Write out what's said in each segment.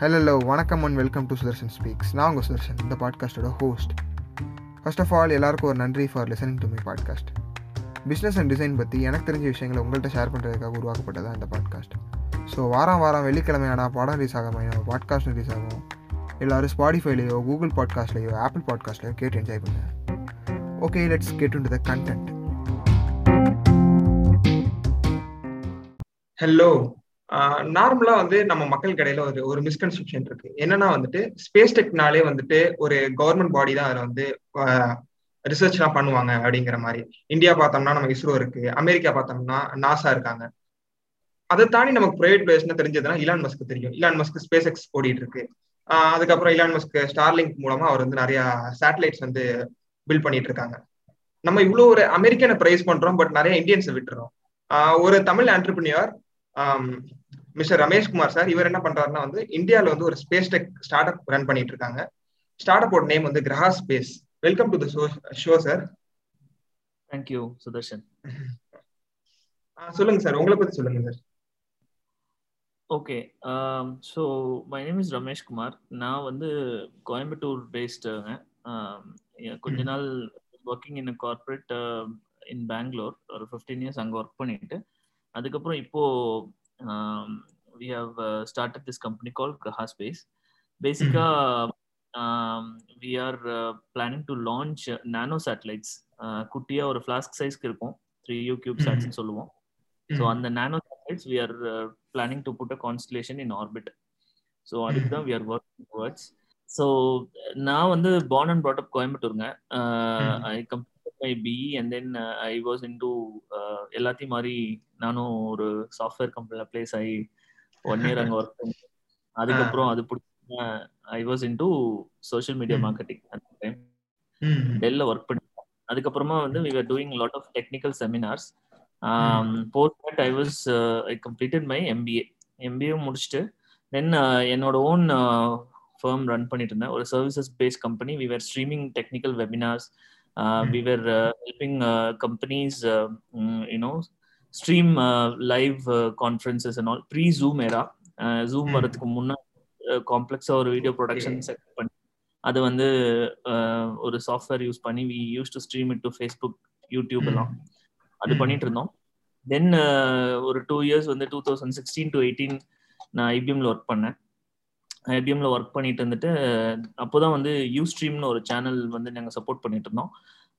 Hello hello வணக்கம் and welcome to Sudarshan speaks நான் உங்கள் சுதர்ஷன் இந்த பாட்காஸ்டோட ஹோஸ்ட் ஃபர்ஸ்ட் ஆஃப் ஆல் எல்லாருக்கும் ஒரு நன்றி for listening to my podcast business and design பற்றி எனக்கு தெரிஞ்ச விஷயங்களை உங்கள்கிட்ட ஷேர் பண்ணுறதுக்காக உருவாக்கப்பட்டதான் இந்த பாட்காஸ்ட் ஸோ வாரம் வாரம் வெள்ளிக்கிழமையான படம் ரிலீஸ் ஆகாம பாட்காஸ்ட் ரிலீஸ் ஆகும். எல்லோரும் ஸ்பாடிஃபைலையோ கூகுள் பாட்காஸ்ட்லையோ ஆப்பிள் பாட்காஸ்ட்லையோ கேட்டு என்ஜாய் பண்ணுங்கள் okay let's get to the content hello நார்மலா வந்து நம்ம மக்கள் கடையில ஒரு ஒரு மிஸ்கன்செப்ஷன் இருக்கு. என்னன்னா வந்துட்டு ஸ்பேஸ் டெக்னாலே வந்துட்டு ஒரு கவர்மெண்ட் பாடி தான் அதுல வந்து ரிசர்ச் எல்லாம் பண்ணுவாங்க அப்படிங்கிற மாதிரி. இந்தியா பார்த்தோம்னா நம்ம இஸ்ரோ இருக்கு அமெரிக்கா பார்த்தோம்னா நாசா இருக்காங்க. அதை தாண்டி நமக்கு பிரைவேட் பிளேஸ்னு தெரிஞ்சதுன்னா இலான் மஸ்க்கு தெரியும். இலான் மஸ்க் ஸ்பேஸ் எக்ஸ் ஓடிட்டு இருக்கு. அதுக்கப்புறம் இலான் மஸ்க் ஸ்டார்லிங்க் மூலமா அவர் வந்து நிறைய சேட்டலைட்ஸ் வந்து பில்ட் பண்ணிட்டு இருக்காங்க. நம்ம இவ்வளவு ஒரு அமெரிக்கனை பிரைஸ் பண்றோம் பட் நிறைய இந்தியன்ஸை விட்டுறோம். ஒரு Tamil entrepreneur mister Ramesh Kumar sir இவர் என்ன பண்றாருன்னா வந்து இந்தியாவில் வந்து ஒரு space tech start up run பண்ணிட்டு இருக்காங்க. ஸ்டார்ட் அப்போட நேம் வந்து Graha space welcome to the show sir thank you Sudarshan சொல்லுங்க சார் உங்களை பத்தி சொல்லுங்க sir okay so my name is Ramesh Kumar. நான் வந்து கோயம்புத்தூர் பேஸ்டுங்க கொஞ்ச நாள் working in corporate in Bangalore ஒரு ஃபிஃப்டீன் இயர்ஸ் அங்கே ஒர்க் பண்ணிட்டு அதுக்கப்புறம் இப்போ we have started this company call Graha space பேசிக்கா we are planning to launch nano satellites குட்டியா ஒரு ஃபிளாஸ்க் சைஸ்க்கு இருக்கும். த்ரீ யூ கியூப் சேட்ஸ்னு சொல்லுவோம். ஸோ அந்த nano satellites we are planning to put a constellation in orbit so அதுக்கு தான் we are working towards so நான் வந்து born and brought up கோயம்புத்தூருங்க. I come my BE and then I was into எல்லாத்தையும் மாதிரி நானும் ஒரு software கம்பெனியில் place ஆகி ஒன் இயர் அங்கே ஒர்க் பண்ணி அதுக்கப்புறம் அது பிடிச்ச I was into social media marketing அந்த டைம் டெல்ல ஒர்க் பண்ணி அதுக்கப்புறமா வந்து we are doing lot of technical seminars post that I was I completed my MBA MBA முடிச்சுட்டு தென் என்னோட ஓன் ஃபர்ம் ரன் பண்ணிட்டு இருந்தேன். ஒரு services based company we were streaming technical webinars uh, mm. we were uh, helping uh, companies mm, you know stream live uh, conferences and all pre zoom era Zoom வரதுக்கு முன்னாடி காம்ப்ளெக்ஸா ஒரு video production set பண்ணி அது வந்து ஒரு software use பண்ணி we use to stream it to Facebook YouTube எல்லாம். அது பண்ணிட்டு இருந்தோம். தென் ஒரு டூ இயர்ஸ் வந்து two thousand sixteen to eighteen நான் ஐபிஎம்ல ஒர்க் பண்ணேன். ஐபிஎம்ல ஒர்க் பண்ணிட்டு இருந்துட்டு அப்போதான் வந்து யூ ஸ்ட்ரீம்னு ஒரு சேனல் வந்து நாங்கள் சப்போர்ட் பண்ணிட்டு இருந்தோம்.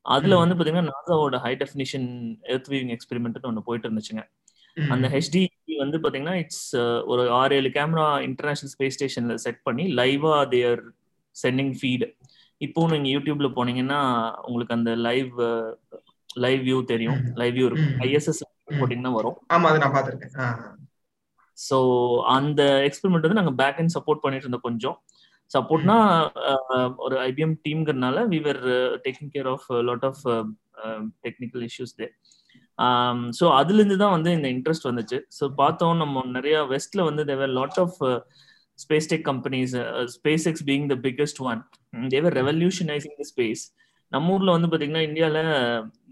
அதுல வந்து பாத்தீங்கன்னா நாசாவோட high definition earth viewing experiment ஒன்று போயிட்டு இருந்துச்சுங்க. அந்த ஹெச்டி வந்து பாத்தீங்கன்னா இட்ஸ் ஒரு ஆறு ஏழு கேமரா இன்டர்நேஷனல் ஸ்பேஸ் ஸ்டேஷன்ல செட் பண்ணி லைவா தேர் சென்டிங் ஃபீடு இப்போ நீங்க யூடியூப்ல போனீங்கன்னா உங்களுக்கு அந்த லைவ் லைவ் வியூ தெரியும். லைவ் வியூ இருக்கும். ஐஎஸ்எஸ் போட்டீங்கன்னா வரும். ஆமா அது நான் பாத்திருக்கேன் ஸோ அந்த எக்ஸ்பெரிமெண்ட் வந்து நாங்கள் பேக் அண்ட் சப்போர்ட் பண்ணிட்டு இருந்தோம் கொஞ்சம். சப்போர்ட்னா ஒரு IBM டீம்ங்கிறதுனால we were taking care of lot of technical issues they so அதுலேருந்து தான் வந்து இந்த இன்ட்ரெஸ்ட் வந்துச்சு. ஸோ பார்த்தோம் நம்ம நிறைய வெஸ்ட்ல வந்து they are lot of space tech companies SpaceX being the biggest one they are revolutionising the space நம்ம ஊர்ல வந்து பாத்தீங்கன்னா இந்தியாவில்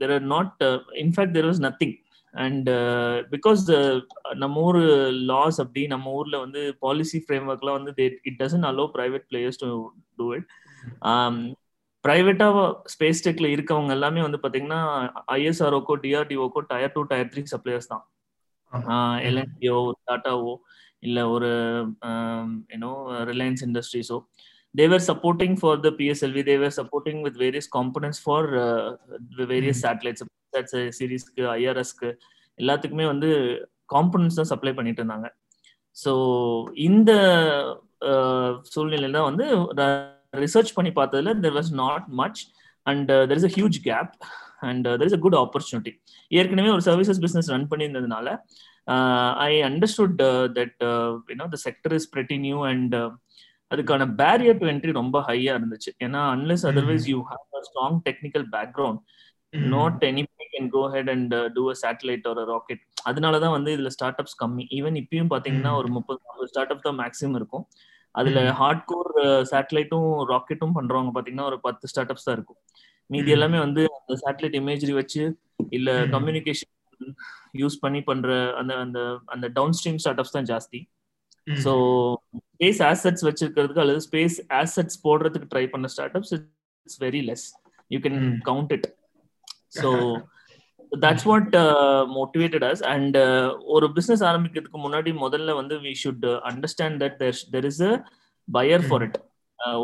there are not in fact there was nothing and because நம்ம ஊர் லாஸ் அப்படி நம்ம ஊர்ல வந்து பாலிசி ஃப்ரேம் ஒர்க்லாம் வந்து it doesn't allow private players to do it பிரைவேட்டா space டெக்ல இருக்கவங்க எல்லாமே வந்து பாத்தீங்கன்னா ஐஎஸ்ஆர்ஓக்கோ டிஆர்டிஓக்கோ tier two tier three suppliers தான். எல்என்டிஓ டாட்டாவோ இல்ல ஒரு you know Reliance இண்டஸ்ட்ரீஸோ they are supporting for the PSLV they are supporting with various components for various satellites சீரீஸ்க்கு ஐஆர்எஸ்க்கு எல்லாத்துக்குமே வந்து காம்பனன்ஸ் தான் சப்ளை பண்ணிட்டு இருந்தாங்க. ஸோ இந்த சூழ்நிலையில தான் வந்து ரிசர்ச் பண்ணி பார்த்ததுல there was not much and there is a huge gap and there is a good opportunity ஏற்கனவே ஒரு services business run பண்ணியிருந்ததுனால I understood that you know the sector is pretty new and அதுக்கான barrier to entry ரொம்ப ஹையா இருந்துச்சு. ஏன்னா unless otherwise you have a strong technical background not any can go ahead and do a satellite ஒரு rocket அதனால தான் வந்து இதுல ஸ்டார்ட் அப்ஸ் கம்மி. ஈவன் இப்பயும் பாத்தீங்கன்னா ஒரு முப்பது நாற்பது ஸ்டார்ட் அப் தான் மேக்ஸிமம் இருக்கும். அதுல ஹார்ட் கோர் சேட்டலைட்டும் ராக்கெட்டும் பண்றவங்க பாத்தீங்கன்னா ஒரு பத்து ஸ்டார்ட் அப்ஸ் தான் இருக்கும். மீதி எல்லாமே வந்து அந்த சேட்டலைட் இமேஜரி வச்சு இல்ல கம்யூனிகேஷன் யூஸ் பண்ணி பண்ற அந்த அந்த அந்த டவுன் ஸ்ட்ரீம் ஸ்டார்ட் அப்ஸ் தான் ஜாஸ்தி. ஸோ ஸ்பேஸ் ஆசெட்ஸ் வச்சிருக்கிறதுக்கு அல்லது ஸ்பேஸ் ஆசெட்ஸ் போடுறதுக்கு ட்ரை பண்ண startups it's very less you can. Count it so that's what motivated us and ஒரு பிசினஸ் ஆரம்பிக்கிறதுக்கு முன்னாடி முதல்ல வந்து we should understand that there there is a buyer for it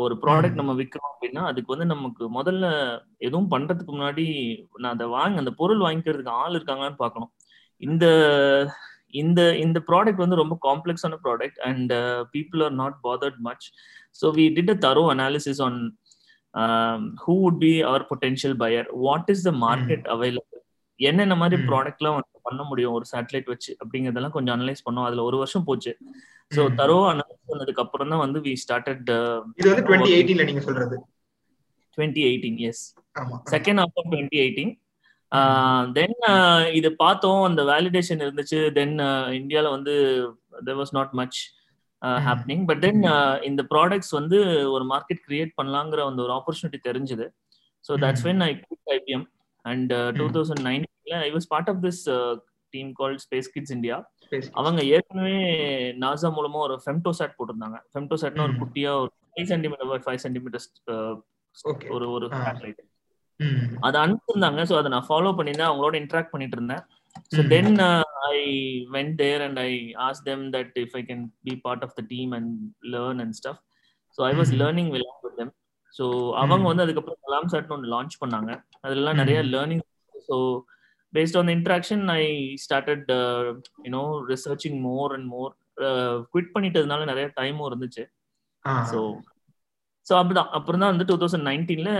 ஒரு ப்ராடக்ட் Mm. நம்ம விற்கிறோம் அப்படின்னா அதுக்கு வந்து நமக்கு முதல்ல எதுவும் பண்றதுக்கு முன்னாடி நான் அதை வாங்க அந்த பொருள் வாங்கிக்கிறதுக்கு ஆள் இருக்காங்களான்னு பார்க்கணும். இந்த இந்த இந்த ப்ராடக்ட் வந்து ரொம்ப காம்ப்ளெக்ஸான product and people are not bothered much so we did a thorough analysis on who would be our potential buyer what is the market available என்னென்ன மாதிரி Mm. ப்ராடக்ட்லாம் வந்து பண்ண முடியும்? ஒரு சேட்டலைட் வச்சு அப்படிங்கறதெல்லாம் கொஞ்சம் அனலைஸ் பண்ணோம். அதுல ஒரு வருஷம் போச்சு. Mm. தரோ அனலைஸ் பண்ணதுக்கு அப்புறம் தான் வந்து வி ஸ்டார்டட் இது வந்து டுவெண்ட்டி எயிட்டீன்ல நீங்க சொல்றது. டுவெண்ட்டி எயிட்டீன் எஸ் ஆமா. Second of twenty eighteen then இது பார்த்தோம். அந்த வேலிடேஷன் இருந்துச்சு. தென் இந்தியால வந்து there was not much happening but then இந்த ப்ராடக்ட்ஸ் வந்து ஒரு மார்க்கெட் கிரியேட் பண்ணலாங்கிற அந்த ஒரு ஆப்பர்ச்சுனிட்டி தெரிஞ்சது. So that's when I quit IBM and two thousand நைன்டீன்ல I was part of this team call Space Kidz India Space. அவங்க ஏற்கனவே NASA மூலமா ஒரு ஃபெம்டோசாட் போட்டிருந்தாங்க. ஃபெம்டோசாட்னா ஒரு. குட்டியா ஒரு five centimetre five centimetres Okay. ஒரு ஒரு. சேட்டலைட். அதை அனுப்பிச்சிருந்தாங்க. ஸோ அதை நான் ஃபாலோ பண்ணியிருந்தேன். அவங்களோட இன்ட்ராக்ட் பண்ணிட்டு இருந்தேன். Went there and I as them that if I can be part of the team and learn and stuff so I was hmm. Learning will with them so அவங்க ம். வந்து அதுக்கப்புறம் கலாம் சாட்னு ஒன்று லான்ச் பண்ணாங்க. அதெல்லாம் நிறைய ம். Learning so based on interaction I started you know researching more and more quit பண்ணிட்டதுனால நிறைய டைமும் இருந்துச்சு. ஸோ ஸோ அப்படிதான். அப்புறம் தான் வந்து two thousand நைன்டீன்ல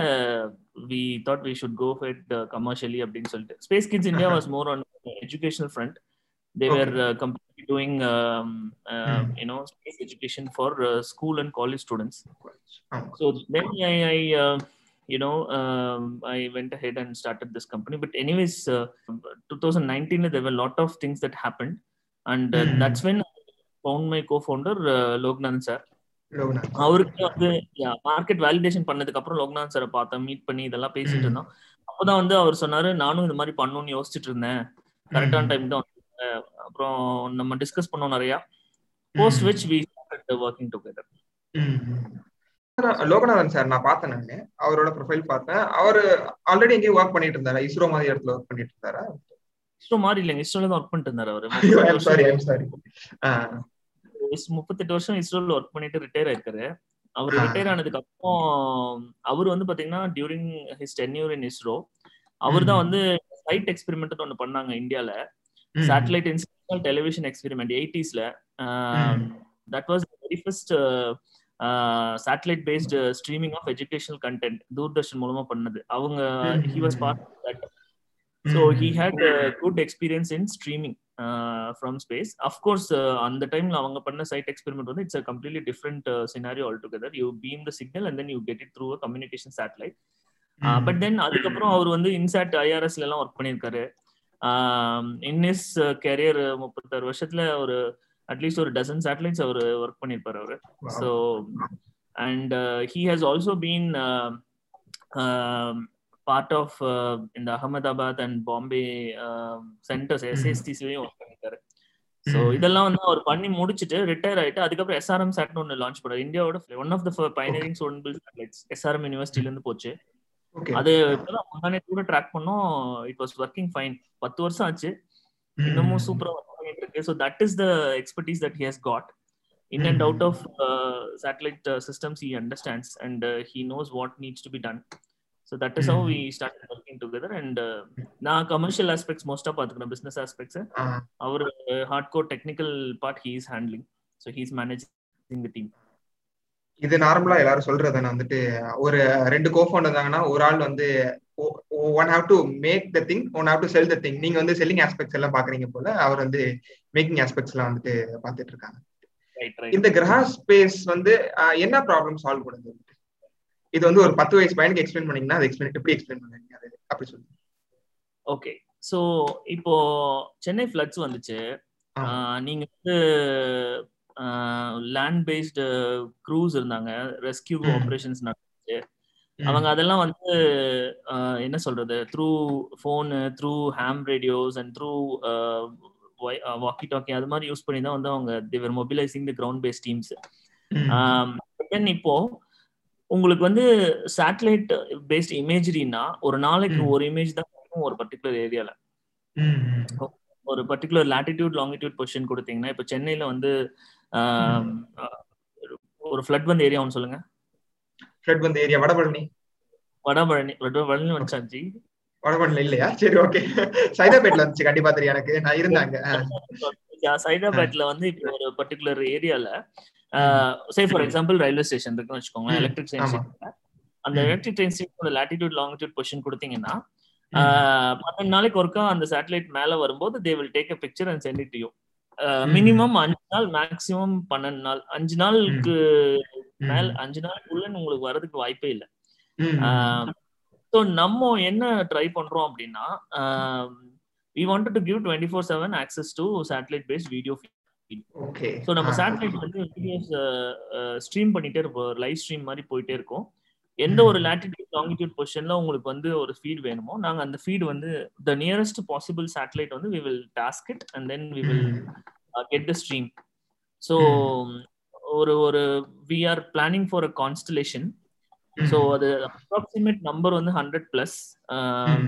we thought we should go fed commercially அப்படின்னு சொல்லிட்டு. Space Kidz India was more on educational front they were completely doing you know space education for school and college students ஆமா. So then I, I uh, you know, um, I went ahead and started this company. But anyways, uh, 2019 there were a lot of things that happened, and uh, Mhm. that's when I found my co-founder uh, Lognan sir. அவருக்கு வந்து market validation பண்ணதுக்கு அப்புறம் லோக்நாத் சாரை பார்த்தேன் meet பண்ணி இதெல்லாம் பேசிட்டு ம். இருந்தோம் அப்பதான் வந்து அவர் சொன்னாரு நானும் இந்த மாதிரி பண்ணணும்னு யோசிச்சுட்டு இருந்தேன் கரெக்டான. டைம் தான். அப்புறம் நம்ம டிஸ்கஸ் பண்ணோம் நிறைய. Post. Which we working together Loganathan sir நான் பார்த்தேன் நானு. அவரோட ப்ரொஃபைல் பார்த்தேன். அவர் ஆல்ரெடி எங்கேயும் ஒர்க் பண்ணிட்டு இருந்தாரா? இஸ்ரோ மாதிரி இடத்துல ஒர்க் பண்ணிட்டு இருந்தாரா? இஸ்ரோ மாதிரி இல்லைங்க. இஸ்ரோல தான் ஒர்க் பண்ணிட்டு இருந்தாரு அவரு. சாரி ஐம் சாரி முப்பத்தெட்டு வருஷம் இஸ்ரோல ஒர்க் பண்ணிட்டு ரிட்டையர் ஆயிருக்காரு. அவர். ரிட்டையர் ஆனதுக்கு அப்புறம் அவர் வந்து பாத்தீங்கன்னா during his tenure in ISRO அவர் தான். வந்து சைட் எக்ஸ்பெரிமெண்ட் ஒன்று பண்ணாங்க இந்தியால. Satellite institutional television experiment எயிட்டிஸ்ல. That was very first satellite based streaming of educational content Doordarshan மூலமா பண்ணது. அவங்க he was part that so he had good experience in streaming from space of course அந்த டைம்ல அவங்க பண்ண சைட் எக்ஸ்பெரிமெண்ட் வந்து it's a completely different scenario altogether you beam the signal and then you get it through a communication satellite but then அதுக்கப்புறம் அவர் வந்து இன்சாட் ஐஆர்எஸ்ல எல்லாம் work பண்ணியிருக்காரு. இன் இஸ் கேரியர் முப்பத்தாறு வருஷத்துல ஒரு அட்லீஸ்ட் ஒரு டசன் சேட்டலைட்ஸ் அவர் ஒர்க் பண்ணியிருப்பாரு அவரு. So and he has also been part of இந்த அகமதாபாத் அண்ட் பாம்பே சென்டர்ஸ் எஸ்எஸ்டிசிலையும் ஒர்க் பண்ணியிருக்காரு. ஸோ இதெல்லாம் வந்து அவர் பண்ணி முடிச்சுட்டு ரிட்டையர் ஆயிட்டு அதுக்கப்புறம் எஸ்ஆர்எம் சாட்னு ஒன்று லான்ச் பண்ணார். இந்தியாவோட one of the pioneering student built satellites SRM யூனிவர்சிட்டில இருந்து போச்சு. அது முன்னாடி கூட ட்ராக் பண்ணோம் இட் வாஸ் ஒர்க்கிங் ஃபைன் பத்து வருஷம் ஆச்சு இன்னமும் சூப்பரா பண்ணிட்டு இருக்கு so that is the expertise that he has got in and out of uh, satellite uh, systems he understands and uh, he knows what needs to be done so that is how we started working together and uh, நான் commercial aspects most ஆ பாத்துக்கிறேன் business aspects our hardcore technical part he is handling so he is managing the team இது நார்மலா எல்லாரும் சொல்றது நான் வந்துட்டு ஒரு ரெண்டு கோஃபவுண்ட் இருந்தாங்கன்னா ஒரு ஆள் வந்து one have to make the thing one have to sell the thing நீங்க வந்து செல்லிங் ஆஸ்பெக்ட்ஸ் எல்லாம் பாக்குறீங்க போல அவர் வந்து மேக்கிங் ஆஸ்பெக்ட்ஸ் எல்லாம் வந்துட்டு பாத்துட்டு இருக்காங்க. இந்த கிரகா ஸ்பேஸ் வந்து என்ன ப்ராப்ளம் சால்வ் பண்ணுது? இது வந்து ஒரு பத்து வயசு பையனுக்கு எக்ஸ்பிளைன் பண்ணீங்கன்னா அது எக்ஸ்பிளைன் எப்படி எக்ஸ்பிளைன் பண்ணுவீங்க? அது அப்படி சொல்லுங்க ஓகே ஸோ இப்போ சென்னை ஃபிளட்ஸ் வந்துச்சு. நீங்க வந்து லேண்ட் பேஸ்டு க்ரூஸ் இருந்தாங்க. ரெஸ்கியூ ஆப்ரேஷன்ஸ் நடந்துச்சு. அவங்க அதெல்லாம் வந்து என்ன சொல்றது? Through phone through ham radios and through walkie talkie அது மாதிரி யூஸ் பண்ணி தான் வந்து அவங்க they were mobilising the ground base teams then இப்போ உங்களுக்கு வந்து சேட்டலைட் பேஸ்ட் இமேஜரினா ஒரு நாளைக்கு ஒரு இமேஜ் தான் ஒரு பர்டிகுலர் ஏரியால ஒரு பர்டிகுலர் லாட்டிடியூட் லாங்கிடியூட் பொசிஷன் கொடுத்தீங்கன்னா இப்போ சென்னையில வந்து ஒரு ஃப்ளட் வந்த ஏரியா ஒன்று சொல்லுங்க. ஃப்ளட் வந்த ஏரியா வடபழனி. வடபழனி வடபழனி வந்துச்சாச்சு. வடபழனில இல்லையா? சரி ஓகே. சைதாபேட்ல இருந்துச்சு கண்டிப்பா தெரியும் எனக்கு. நான் இருந்தாங்க சைதாபேட்ல வந்து இப்போ ஒரு பர்டிகுலர் ஏரியால say for example railway station இருக்குன்னு வச்சுக்கோங்க எலக்ட்ரிக் ட்ரெயின் அந்த electric train station latitude longitude position கொடுத்தீங்கன்னா பன்னெண்டு நாளைக்கு ஒருக்கா அந்த சேட்டலைட் மேல வரும்போது they will take a picture and send it you minimum அஞ்சு நாள் மேக்சிமம் பன்னெண்டு நாள். அஞ்சு நாளுக்கு மேல் அஞ்சு நாளுக்குள்ள உங்களுக்கு வர்றதுக்கு வாய்ப்பே இல்லை. ஸோ நம்ம என்ன ட்ரை பண்றோம் அப்படின்னா we wanted to give twenty four seven access to satellite based video so நம்ம சேட்டலைட் வந்து வீடியோஸ் ஸ்ட்ரீம் பண்ணிட்டே இருப்போம். லைவ் ஸ்ட்ரீம் மாதிரி போயிட்டே இருக்கும். எந்த ஒரு லாட்டிடியூட் லாங்கிடியூட் பொசிஷன்ல உங்களுக்கு வந்து ஒரு ஃபீட் வேணுமோ நாங்க அந்த ஃபீட் வந்து த நியரஸ்ட் பாசிபிள் சேட்டலைட் வந்து we will task it and then we will get the stream so ஒரு ஒரு we are planning for a constellation so அது அப்ராக்சிமேட் நம்பர் வந்து hundred plus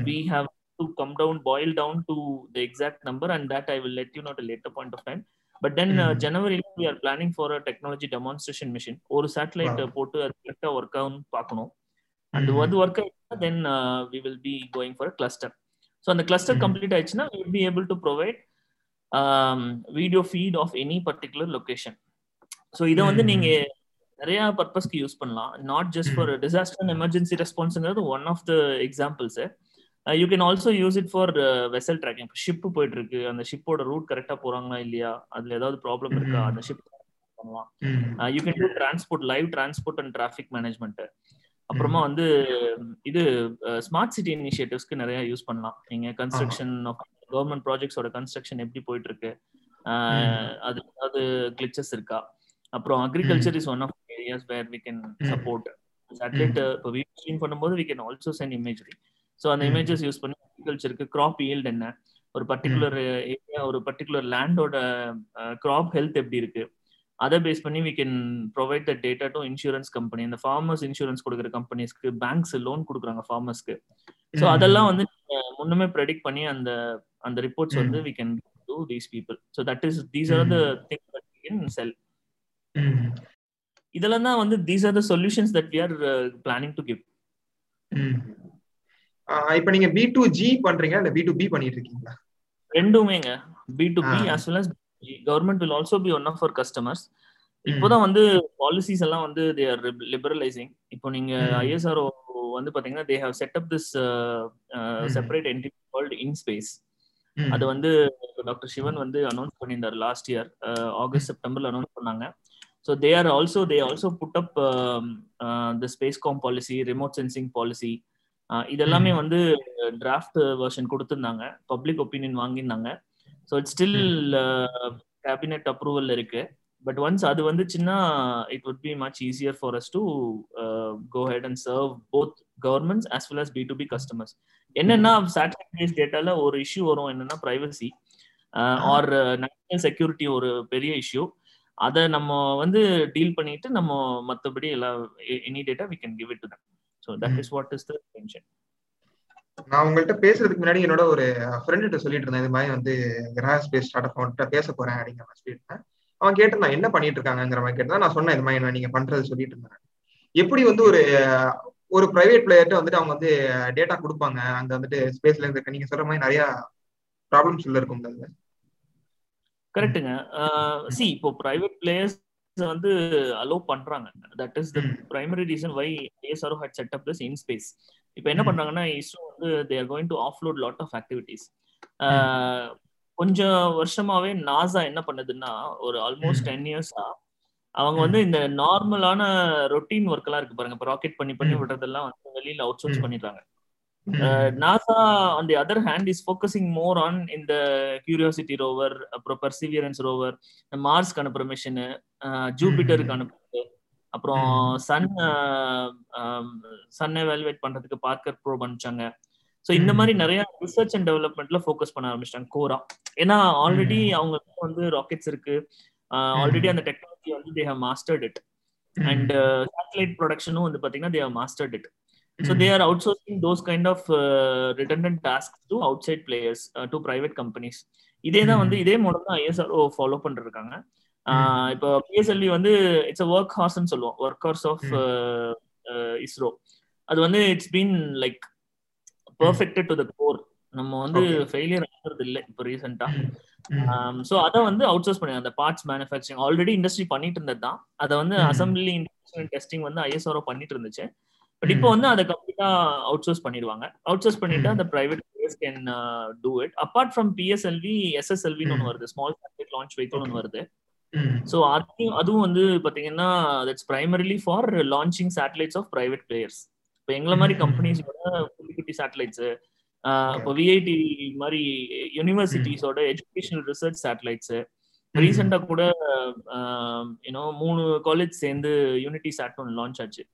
we have to come down boil down to the exact number and that I will let you know at later point of time but then ஜனவரியில we are planning for a technology demonstration mission ஒரு satellite போட்டு அது கரெக்டா work ஆகும் பார்க்கணும். And அது work ஆயிடுச்சுன்னா then we will be going for cluster so அந்த cluster complete ஆயிடுச்சுன்னா will be able to provide video feed of any particular location so இதை வந்து நீங்க நிறைய பர்பஸ்க்கு யூஸ் பண்ணலாம். Not just for disaster and emergency ரெஸ்பான்ஸ்ங்கிறது one of the examples you can also use it for vessel tracking ship போயிட்டு இருக்கு அந்த ஷிப்போட root கரெக்டா போறாங்களா இல்லையா? அதுல ஏதாவது ப்ராப்ளம் இருக்கா? அந்த ஷிப் பண்ணலாம் you can do transport live transport and traffic management அப்புறமா வந்து இது ஸ்மார்ட் சிட்டி இனிஷியேட்டிவ்ஸ்க்கு நிறைய யூஸ் பண்ணலாம். நீங்க கன்ஸ்ட்ரக்ஷன் கவர்மெண்ட் ப்ராஜெக்ட்ஸோட கன்ஸ்ட்ரக்ஷன் எப்படி போயிட்டு இருக்கு அது ஏதாவது கிளிச்சஸ் இருக்கா? அப்புறம் agriculture is one of areas where we can support satellite இப்போ வீடியோ ஸ்ட்ரீம் பண்ணும்போது we can also send imagery so அந்த இமேஜஸ் யூஸ் பண்ணி அக்ரிகல்ச்சருக்கு கிராப் ஈல்ட் என்ன? ஒரு பர்டிகுலர் ஏரியா ஒரு பர்டிகுலர் லேண்டோட கிராப் ஹெல்த் எப்படி இருக்கு? அதை பேஸ் பண்ணி we can provide the data to insurance company இந்த ஃபார்மர்ஸ் இன்சூரன்ஸ் கொடுக்குற கம்பெனிஸ்க்கு பேங்க்ஸ் லோன் கொடுக்குறாங்க ஃபார்மர்ஸ்க்கு ஸோ அதெல்லாம் வந்து முன்னுமே ப்ரெடிக்ட் பண்ணி அந்த அந்த ரிப்போர்ட்ஸ் வந்து we can do these people so that is these are the thing that can sell இதெல்லாம் தான் வந்து these are the solutions that we are planning to give இப்போ நீங்க பி டு ஜி பண்றீங்க இல்ல பி டு பி பண்ணிட்டு இருக்கீங்களா ரெண்டுமேங்க B to B as well as government will also be one of our customers இப்போதான் வந்து பாலிசிஸ் எல்லாம் வந்து தே ஆர் லிபரலைசிங் இப்போ நீங்க ஐஎஸ்ஆர்ஓ வந்து பாத்தீங்கன்னா they have set up this separate entity called IN SPACe அது வந்து டாக்டர் சிவன் வந்து அனௌன்ஸ் பண்ணியிருந்தார் லாஸ்ட் இயர் ஆகஸ்ட் செப்டம்பர்ல அனௌன்ஸ் பண்ணாங்க. So they are also they also put up the space com policy remote sensing policy இதெல்லாமே வந்து draft version கொடுத்துருந்தாங்க. Public opinion வாங்கியிருந்தாங்க. So it's still cabinet approval இருக்கு. பட் ஒன்ஸ் அது வந்துச்சுன்னா it would be much easier for us to go ahead and serve both governments as well as B to B customers என்னன்னா satellite base டேட்டால ஒரு issue வரும். என்னன்னா privacy R national security ஒரு பெரிய இஷ்யூ அதை நம்ம வந்து டீல் பண்ணிட்டு நம்ம மற்றபடி எல்லா any data we can give it to them so that is what is the tension நான் உங்கள்கிட்ட பேசுறதுக்கு முன்னாடி என்னோட ஒரு ஃப்ரெண்ட்ட சொல்லிட்டு இருந்தேன் இது மாதிரி வந்து கிரக ஸ்பேஸ் ஸ்டார்ட் அப் அவன்கிட்ட பேச போறேன் அப்படிங்கிற மாதிரி சொல்லியிருந்தேன் அவன் கேட்டிருந்தான் என்ன பண்ணிட்டு இருக்காங்கிற மாதிரி கேட்டா நான் சொன்னேன் இது மாதிரி நீங்க பண்றது சொல்லிட்டு இருந்தேன். எப்படி வந்து ஒரு ஒரு பிரைவேட் பிளேயர்கிட்ட வந்துட்டு அவங்க வந்து டேட்டா கொடுப்பாங்க அங்க வந்துட்டு ஸ்பேஸ்ல இருந்து நீங்க சொல்ற மாதிரி நிறைய ப்ராப்ளம்ஸ் உள்ள இருக்கும் கரெக்டுங்க சி இப்போ பிரைவேட் பிளேயர்ஸ் வந்து அலோவ் பண்றாங்க. That is the primary reason why ISRO had set up this IN SPACe இப்போ என்ன பண்றாங்கன்னா இஸ்ரோ வந்து they are going to offload lot of activities கொஞ்சம் வருஷமாவே நாசா என்ன பண்ணுதுன்னா ஒரு ஆல்மோஸ்ட் டென் இயர்ஸா அவங்க வந்து இந்த நார்மலான ரொட்டீன் ஒர்க் எல்லாம் இருக்கு பாருங்க. இப்போ ராக்கெட் பண்ணி பண்ணி விடுறதெல்லாம் வந்து வெளியில அவுட் சோர்ஸ் பண்ணிடுறாங்க. NASA on the other hand is focusing more on இந்த கியூரியாசிட்டி ரோவர் அப்புறம் பர்சிவியரன்ஸ் ரோவர் மார்ஸ்க்கு அனுப்புற மிஷினு ஜூபிட்டருக்கு அனுப்புறது அப்புறம் சன் சன் எவாலுவேட் பண்றதுக்கு பார்க்கர் ப்ரோ அனுப்பிச்சாங்க. ஸோ இந்த ம். மாதிரி நிறைய ரிசர்ச் அண்ட் டெவலப்மெண்ட்ல ஃபோக்கஸ் பண்ண ஆரம்பிச்சிட்டாங்க கோரா ஏன்னா ஆல்ரெடி அவங்க வந்து ராக்கெட்ஸ் இருக்கு. ஆல்ரெடி அந்த டெக்னாலஜி வந்து they have mastered it and satellite ப்ரொடக்ஷனும் வந்து பாத்தீங்கன்னா they have mastered it so they are outsourcing those kind of returned task to outside players to private companies இதே தான் வந்து இதே மாடல் தான் ஐஎஸ்ஆர்ஓ ஃபாலோ பண்ணிருக்காங்க. இப்போ பிஎஸ்எல்வி வந்து இட்ஸ் அ ஒர்க் ஹார்ஸ்னு சொல்லுவோம். ஒர்க் ஹார்ஸ் ஆஃப் இஸ்ரோ அது வந்து it's been like perfected to the core நம்ம வந்து ஃபெயிலியர் ஆகிறது இல்லை இப்போ ரீசெண்டா ஸோ அதை வந்து அவுட் சோர்ஸ் பண்ணி அந்த பார்ட்ஸ் மேனுஃபேக்சரிங் ஆல்ரெடி இண்டஸ்ட்ரி பண்ணிட்டு இருந்தது தான். அதை வந்து அசம்பிளி டெஸ்டிங் வந்து ஐஎஸ்ஆர்ஓ பண்ணிட்டு இருந்துச்சு. பட் இப்போ வந்து அதை கம்ப்ளீட்டா அவுட் சோர்ஸ் பண்ணிடுவாங்க. அவுட் சோர்ஸ் பண்ணிட்டு அந்த private players can do it apart from PSLV எஸ்எஸ்எல்வின்னு ஒன்று வருது. ஸ்மால் சேட்டலைட் லான்ச் வெஹிக்கிள் ஒன்று வருது. ஸோ அதுவும் அதுவும் வந்து பாத்தீங்கன்னா that's primarily for launching satellites of private players இப்போ எங்களை மாதிரி கம்பெனிஸோட குட்டி குட்டி சேட்டலைட்ஸ் இப்போ விஐடி மாதிரி யூனிவர்சிட்டிஸோட எஜுகேஷனல் ரிசர்ச் சேட்டலைட்ஸ் ரீசெண்டா கூட யூனோ மூணு காலேஜ் சேர்ந்து யூனிட்டி சேட் ஒன்று லான்ச் ஆச்சு.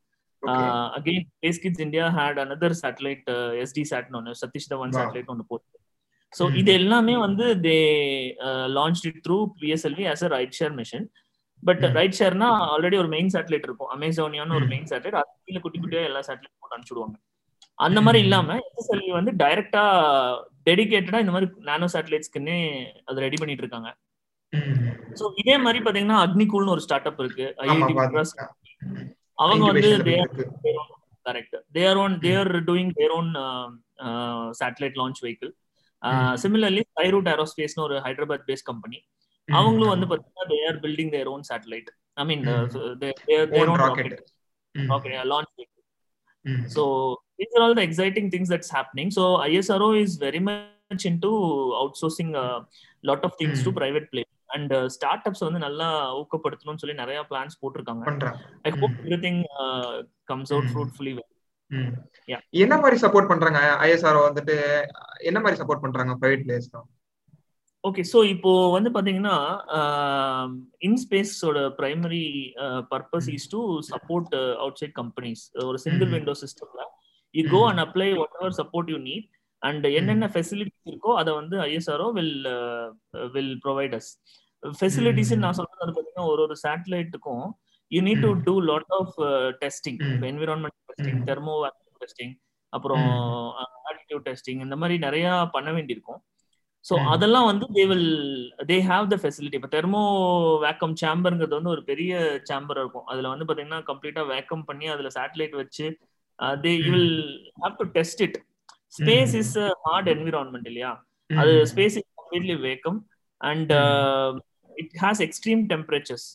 Again Space Kidz India had another satellite SD சேட்னு ஒன்று சதீஷ் தவான் சேட்டலைட் ஒன்று போட்டு. ஸோ இது எல்லாமே வந்து they launch it through PSLV as a ride share mission but ride ஷேர்னா already ஒரு மெயின் சேட்டலைட் இருக்கும். அமேசானியான ஒரு மெயின் சேட்டலைட் அது கீழே குட்டி குட்டியா எல்லா சேட்டலைட் போட்டு அனுப்பிச்சுடுவாங்க. அந்த மாதிரி இல்லாம எஸ்எஸ்எல்வி வந்து டைரக்டா டெடிகேட்டடா இந்த மாதிரி நானோ சேட்டலைட்ஸ்க்குன்னே அது ரெடி பண்ணிட்டு இருக்காங்க. சோ இதே மாதிரி பாத்தீங்கன்னா அக்னிகூல்னு ஒரு ஸ்டார்ட் அப் இருக்கு ஐஐடி அவங்க வந்து correct their own they're doing their own satellite launch vehicle similarly Skyroot ஏரோஸ்பேஸ்னு ஒரு ஹைதராபாத் பேஸ் கம்பெனி அவங்களும் வந்து பாத்தீங்கன்னா they are building their own satellite I mean their own rocket rocket launch vehicle so these are all the exciting things that's happening. So isro is very much into outsourcing a lot of things mm. to private players. And startups வந்து நல்லா ஊக்கப்படுத்தணும்னு சொல்லி நிறைய plans போட்டிருக்காங்க. I hope everything comes out fruitfully என்ன மாதிரி support பண்றாங்க? ISR வந்துட்டு என்ன மாதிரி சப்போர்ட் பண்றாங்க பிரைவேட் பிளேயர்ஸ் ஓகே ஸோ இப்போ வந்து பாத்தீங்கன்னா இன்ஸ்பேஸோட primary purpose is to support outside companies ஒரு சிங்கிள் விண்டோ சிஸ்டம்ல you go and apply whatever support you need and என்னென்ன ஃபெசிலிட்டிஸ் இருக்கோ அதை வந்து ISRO will will provide us facilities நான் சொல்றது வந்து பாத்தீங்கன்னா ஒரு ஒரு சேட்டலைட்டுக்கும் you need to do lot of testing environment testing thermo testing அப்புறம் ஆட்டிடியூட் டெஸ்டிங் இந்த மாதிரி நிறைய பண்ண வேண்டியிருக்கும். ஸோ அதெல்லாம் வந்து they will they have the facility இப்போ தெர்மோ வேக்கம் சேம்பருங்கிறது வந்து ஒரு பெரிய சேம்பர் இருக்கும். அதில் வந்து பார்த்தீங்கன்னா கம்ப்ளீட்டாக வேக்கம் பண்ணி அதில் சேட்டலைட் வச்சு they you will have to test it space is hard environment இல்லையா? அது space is completely vacuum and it has extreme temperatures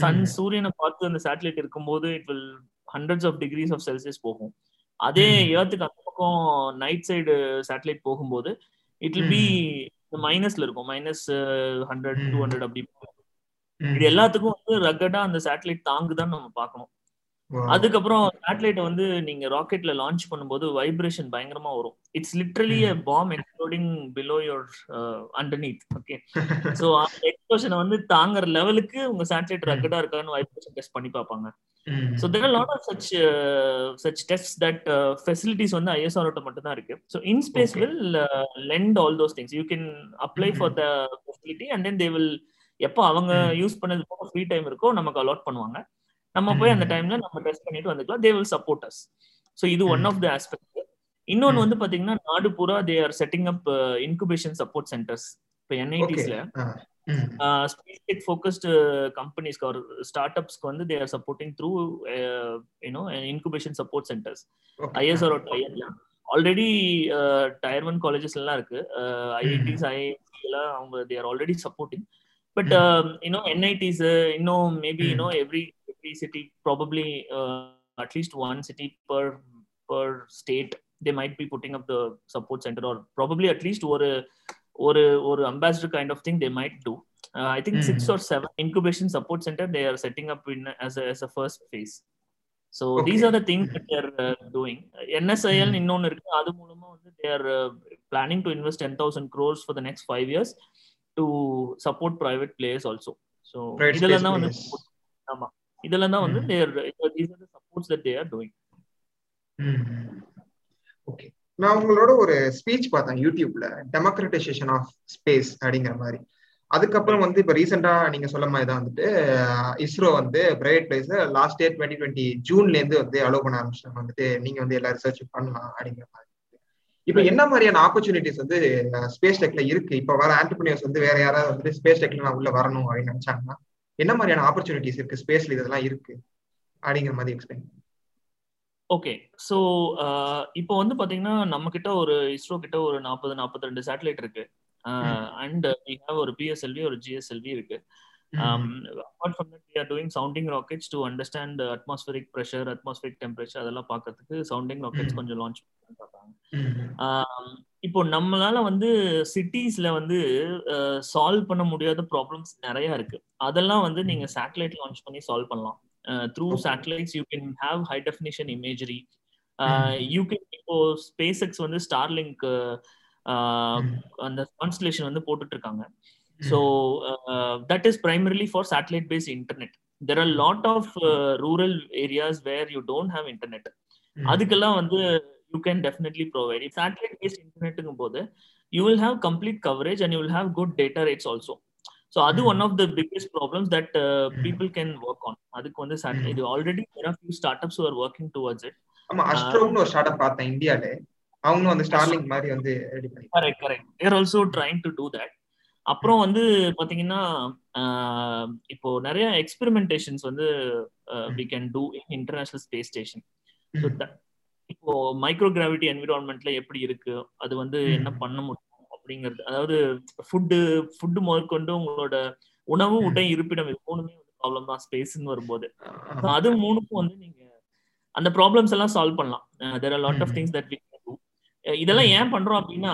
sun சூரியனை பார்த்து அந்த சேட்டலைட் இருக்கும்போது it will hundreds of degrees of Celsius போகும். அதே ஏர்த்துக்கு அந்த பக்கம் நைட் சைடு சேட்டலைட் போகும்போது இட் வில் பி மைனஸ்ல இருக்கும். மைனஸ் ஹண்ட்ரட் டூ ஹண்ட்ரட் அப்படி. இது எல்லாத்துக்கும் வந்து ரகடா அந்த சேட்டலைட் தாங்குதான் நம்ம பார்க்கணும். அதுக்கப்புறம் சேட்டலைட்டை வந்து நீங்க ராக்கெட்ல லான்ச் பண்ணும்போது வைப்ரேஷன் பயங்கரமா வரும். It's literally a bomb exploding below your underneath okay so அந்த எக்ஸ்ப்ளோஷனை வந்து தாங்குற லெவலுக்கு உங்க சேட்டலைட் ரக்கடா இருக்கான்னு வைப்ரேஷன் டெஸ்ட் பண்ணி பார்ப்பாங்க. So there lot of such such test that facilities வந்து ஐஎஸ்ஆர்ஓட்ட மட்டும் தான் இருக்கு. So in space will lend all those things you can apply for the facility and then they will எப்போ அவங்க யூஸ் பண்ணது போக ஃப்ரீ டைம் இருக்கோ நமக்கு அலாட் பண்ணுவாங்க. நம்ம போய் அந்த டைம்ல நம்ம டெஸ்ட் பண்ணிட்டு வந்துக்கலாம். They will support us so இது ஒன் ஆஃப் த ஆஸ்பெக்ட் இன்னொன்னு வந்து பாத்தீங்கன்னா நாடு பூரா they are setting up incubation support centres இப்போ என்ஐடிஸ்ல ஸ்பேஸ் ஃபோக்கஸ்டு கம்பெனிஸ்க்கு ஒரு ஸ்டார்ட் அப்ஸ்க்கு வந்து they are supporting through you know incubation support centres ISR டயர்ல already tier one colleges எல்லாம் இருக்கு. ஐஐடிஸ் ஐஐடி எல்லாம் அவங்க they are already supporting but you know NITs இன்னும் maybe you know every every city probably uh, at least one city per per state they might be putting up the support center or probably at least ஒரு ஒரு ஒரு ambassador kind of thing they might do uh, i think mm. six or seven incubation support center they are setting up in as a, as a first phase so okay. these are the things that they are uh, doing nsil mm. இன்னொன்னு இருக்கு அது மூலமா வந்து they are uh, planning to invest 10000 crores for the next 5 years to support private players also so இதெல்லாம் தான் வந்து ஆமா இதெல்லாம் தான் வந்து there these are the supports that they are doing okay. நான் உங்களோட ஒரு ஸ்பீச் பார்த்தேன் யூடியூப்ல டெமோக்ரட்டைசேஷன் ஆஃப் ஸ்பேஸ் அப்படிங்கிற மாதிரி. அதுக்கப்புறம் வந்து இப்ப ரீசெண்டா நீங்க சொல்ல மாதிரி தான் வந்துட்டு இஸ்ரோ வந்து private players last year twenty twenty ஜூன்ல இருந்து வந்து அலோவ் பண்ண ஆரம்பிச்சிட்டாங்க. வந்துட்டு நீங்க வந்து எல்லா ரிசர்ச் பண்ணலாம் அப்படிங்கிற மாதிரி. இப்ப என்ன மாதிரியான ஆப்பர்ச்சுனிட்டிஸ் வந்து ஸ்பேஸ் டெக்ல இருக்கு? இப்ப வர ஆண்டர்பிரினியர்ஸ் வந்து வேற யாராவது வந்து ஸ்பேஸ் டெக்ல நான் உள்ள வரணும் அப்படின்னு நினைச்சாங்கன்னா? என்ன மாதிரியான ஆப்பர்ச்சுனிட்டிஸ் இருக்கு? ஸ்பேஸ்ல இதெல்லாம் இருக்கு. அப்படிங்கிற மாதிரி எக்ஸ்பிளைன் ஓகே ஸோ இப்போ வந்து பாத்தீங்கன்னா நம்ம கிட்ட ஒரு இஸ்ரோ கிட்ட ஒரு நாற்பது நாற்பத்தி ரெண்டு சேட்டலைட் இருக்கு. அண்ட் வி ஹாவ் ஒரு பிஎஸ்எல்வி ஒரு ஜிஎஸ்எல்வி இருக்கு. Apart from that we are doing sounding rockets to understand atmospheric pressure atmospheric temperature அதெல்லாம் பார்க்கறதுக்கு சவுண்டிங் ராக்கெட்ஸ் கொஞ்சம் லான்ச் பார்த்தாங்க இப்போ நம்மளால வந்து சிட்டிஸ்ல வந்து சால்வ் பண்ண முடியாத ப்ராப்ளம்ஸ் நிறைய இருக்கு. அதெல்லாம் வந்து நீங்க சேட்டலைட் லான்ச் பண்ணி சால்வ் பண்ணலாம். Through satellites you can have high definition imagery you can இப்போ ஸ்பேஸ் எக்ஸ் வந்து ஸ்டார்லிங்க் அந்த கான்ஸ்டலேஷன் வந்து போட்டுட்டு இருக்காங்க. So that is primarily for satellite based internet there are lot of rural areas where you don't have internet அதுக்கெல்லாம் வந்து you can definitely provide satellite based இன்டர்நெட்டுங்கும் போது you will have complete coverage and you will have good data rates also so அது one of the biggest problems that people can work on அதுக்கு வந்து இது already few startups are working towards it ஆமா அஸ்ட்ரோம்னு ஒரு start up பார்த்தேன் இந்தியால. அவங்களும் வந்து ஸ்டார்லிங் மாதிரி வந்து ரெடி பண்ணி correct correct they're also trying to do that அப்புறம் வந்து பாத்தீங்கன்னா இப்போ நிறைய எக்ஸ்பெரிமெண்டேஷன்ஸ் வந்து we can do in international space station இப்போ மைக்ரோ கிராவிட்டி என்விரான்மெண்ட்ல எப்படி இருக்கு? அது வந்து என்ன பண்ண முடியும்? அப்படிங்கிறது அதாவது ஃபுட்டு ஃபுட்டு முதற்கொண்டு உங்களோட உணவு உடை இருப்பிடம் இது மூணுமே வந்து ப்ராப்ளம் தான் ஸ்பேஸ்ன்னு வரும்போது. அது மூணுக்கும் வந்து நீங்க அந்த ப்ராப்ளம்ஸ் எல்லாம் சால்வ் பண்ணலாம். There are lot of things that we இதெல்லாம் ஏன் பண்றோம் அப்படின்னா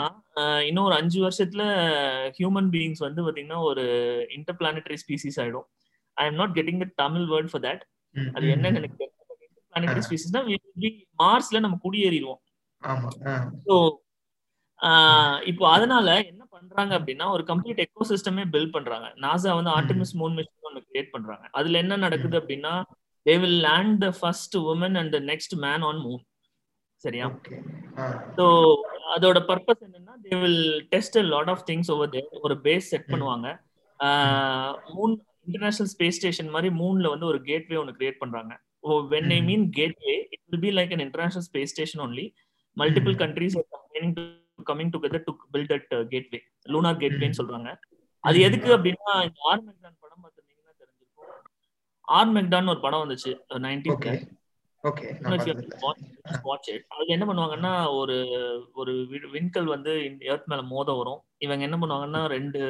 இன்னும் ஒரு அஞ்சு வருஷத்துல ஹியூமன் பீயிங்ஸ் வந்து பாத்தீங்கன்னா ஒரு இன்டர் பிளானட்டரி ஸ்பீசிஸ் ஆயிடும் I am not getting the Tamil word for that அது என்னன்னு எனக்கு பிளானட்டரி ஸ்பீசிஸ்னா மார்ஸ்ல நம்ம குடியேறிடுவோம். ஸோ இப்போ அதனால என்ன பண்றாங்க அப்படின்னா ஒரு கம்ப்ளீட் எக்கோ சிஸ்டமே பில்ட் பண்றாங்க. நாசா வந்து ஆர்டிமிஸ் மூன் மிஷின் ஒன்று கிரியேட் பண்றாங்க. அதுல என்ன நடக்குது அப்படின்னா they will land the first woman and the next man on moon சரியா? ஸோ அதோட பர்பஸ் என்னன்னா they will test lot of things over there ஒரு பேஸ் செட் பண்ணுவாங்க. மூன் இன்டர்நேஷனல் ஸ்பேஸ் ஸ்டேஷன் மாதிரி மூன்ல வந்து ஒரு கேட்வே ஒன்று கிரியேட் பண்றாங்க. ஓ when I mean gateway it will be like an international space station only multiple countries coming together to build at gateway lunar கேட்வேன்னு சொல்றாங்க. அது எதுக்கு அப்படின்னா இந்த ஆர் மெக்டான் படம் பார்த்துருந்தீங்கன்னா தெரிஞ்சிருக்கும். ஆர் மெக்டான் ஒரு படம் வந்துச்சு நைன்டீன்ல அது என்ன பண்ணுவாங்கன்னா ஒரு ஒரு விண்கல் வந்து எர்த் மேல மோத வரும். இவங்க என்ன பண்ணுவாங்கன்னா ரெண்டு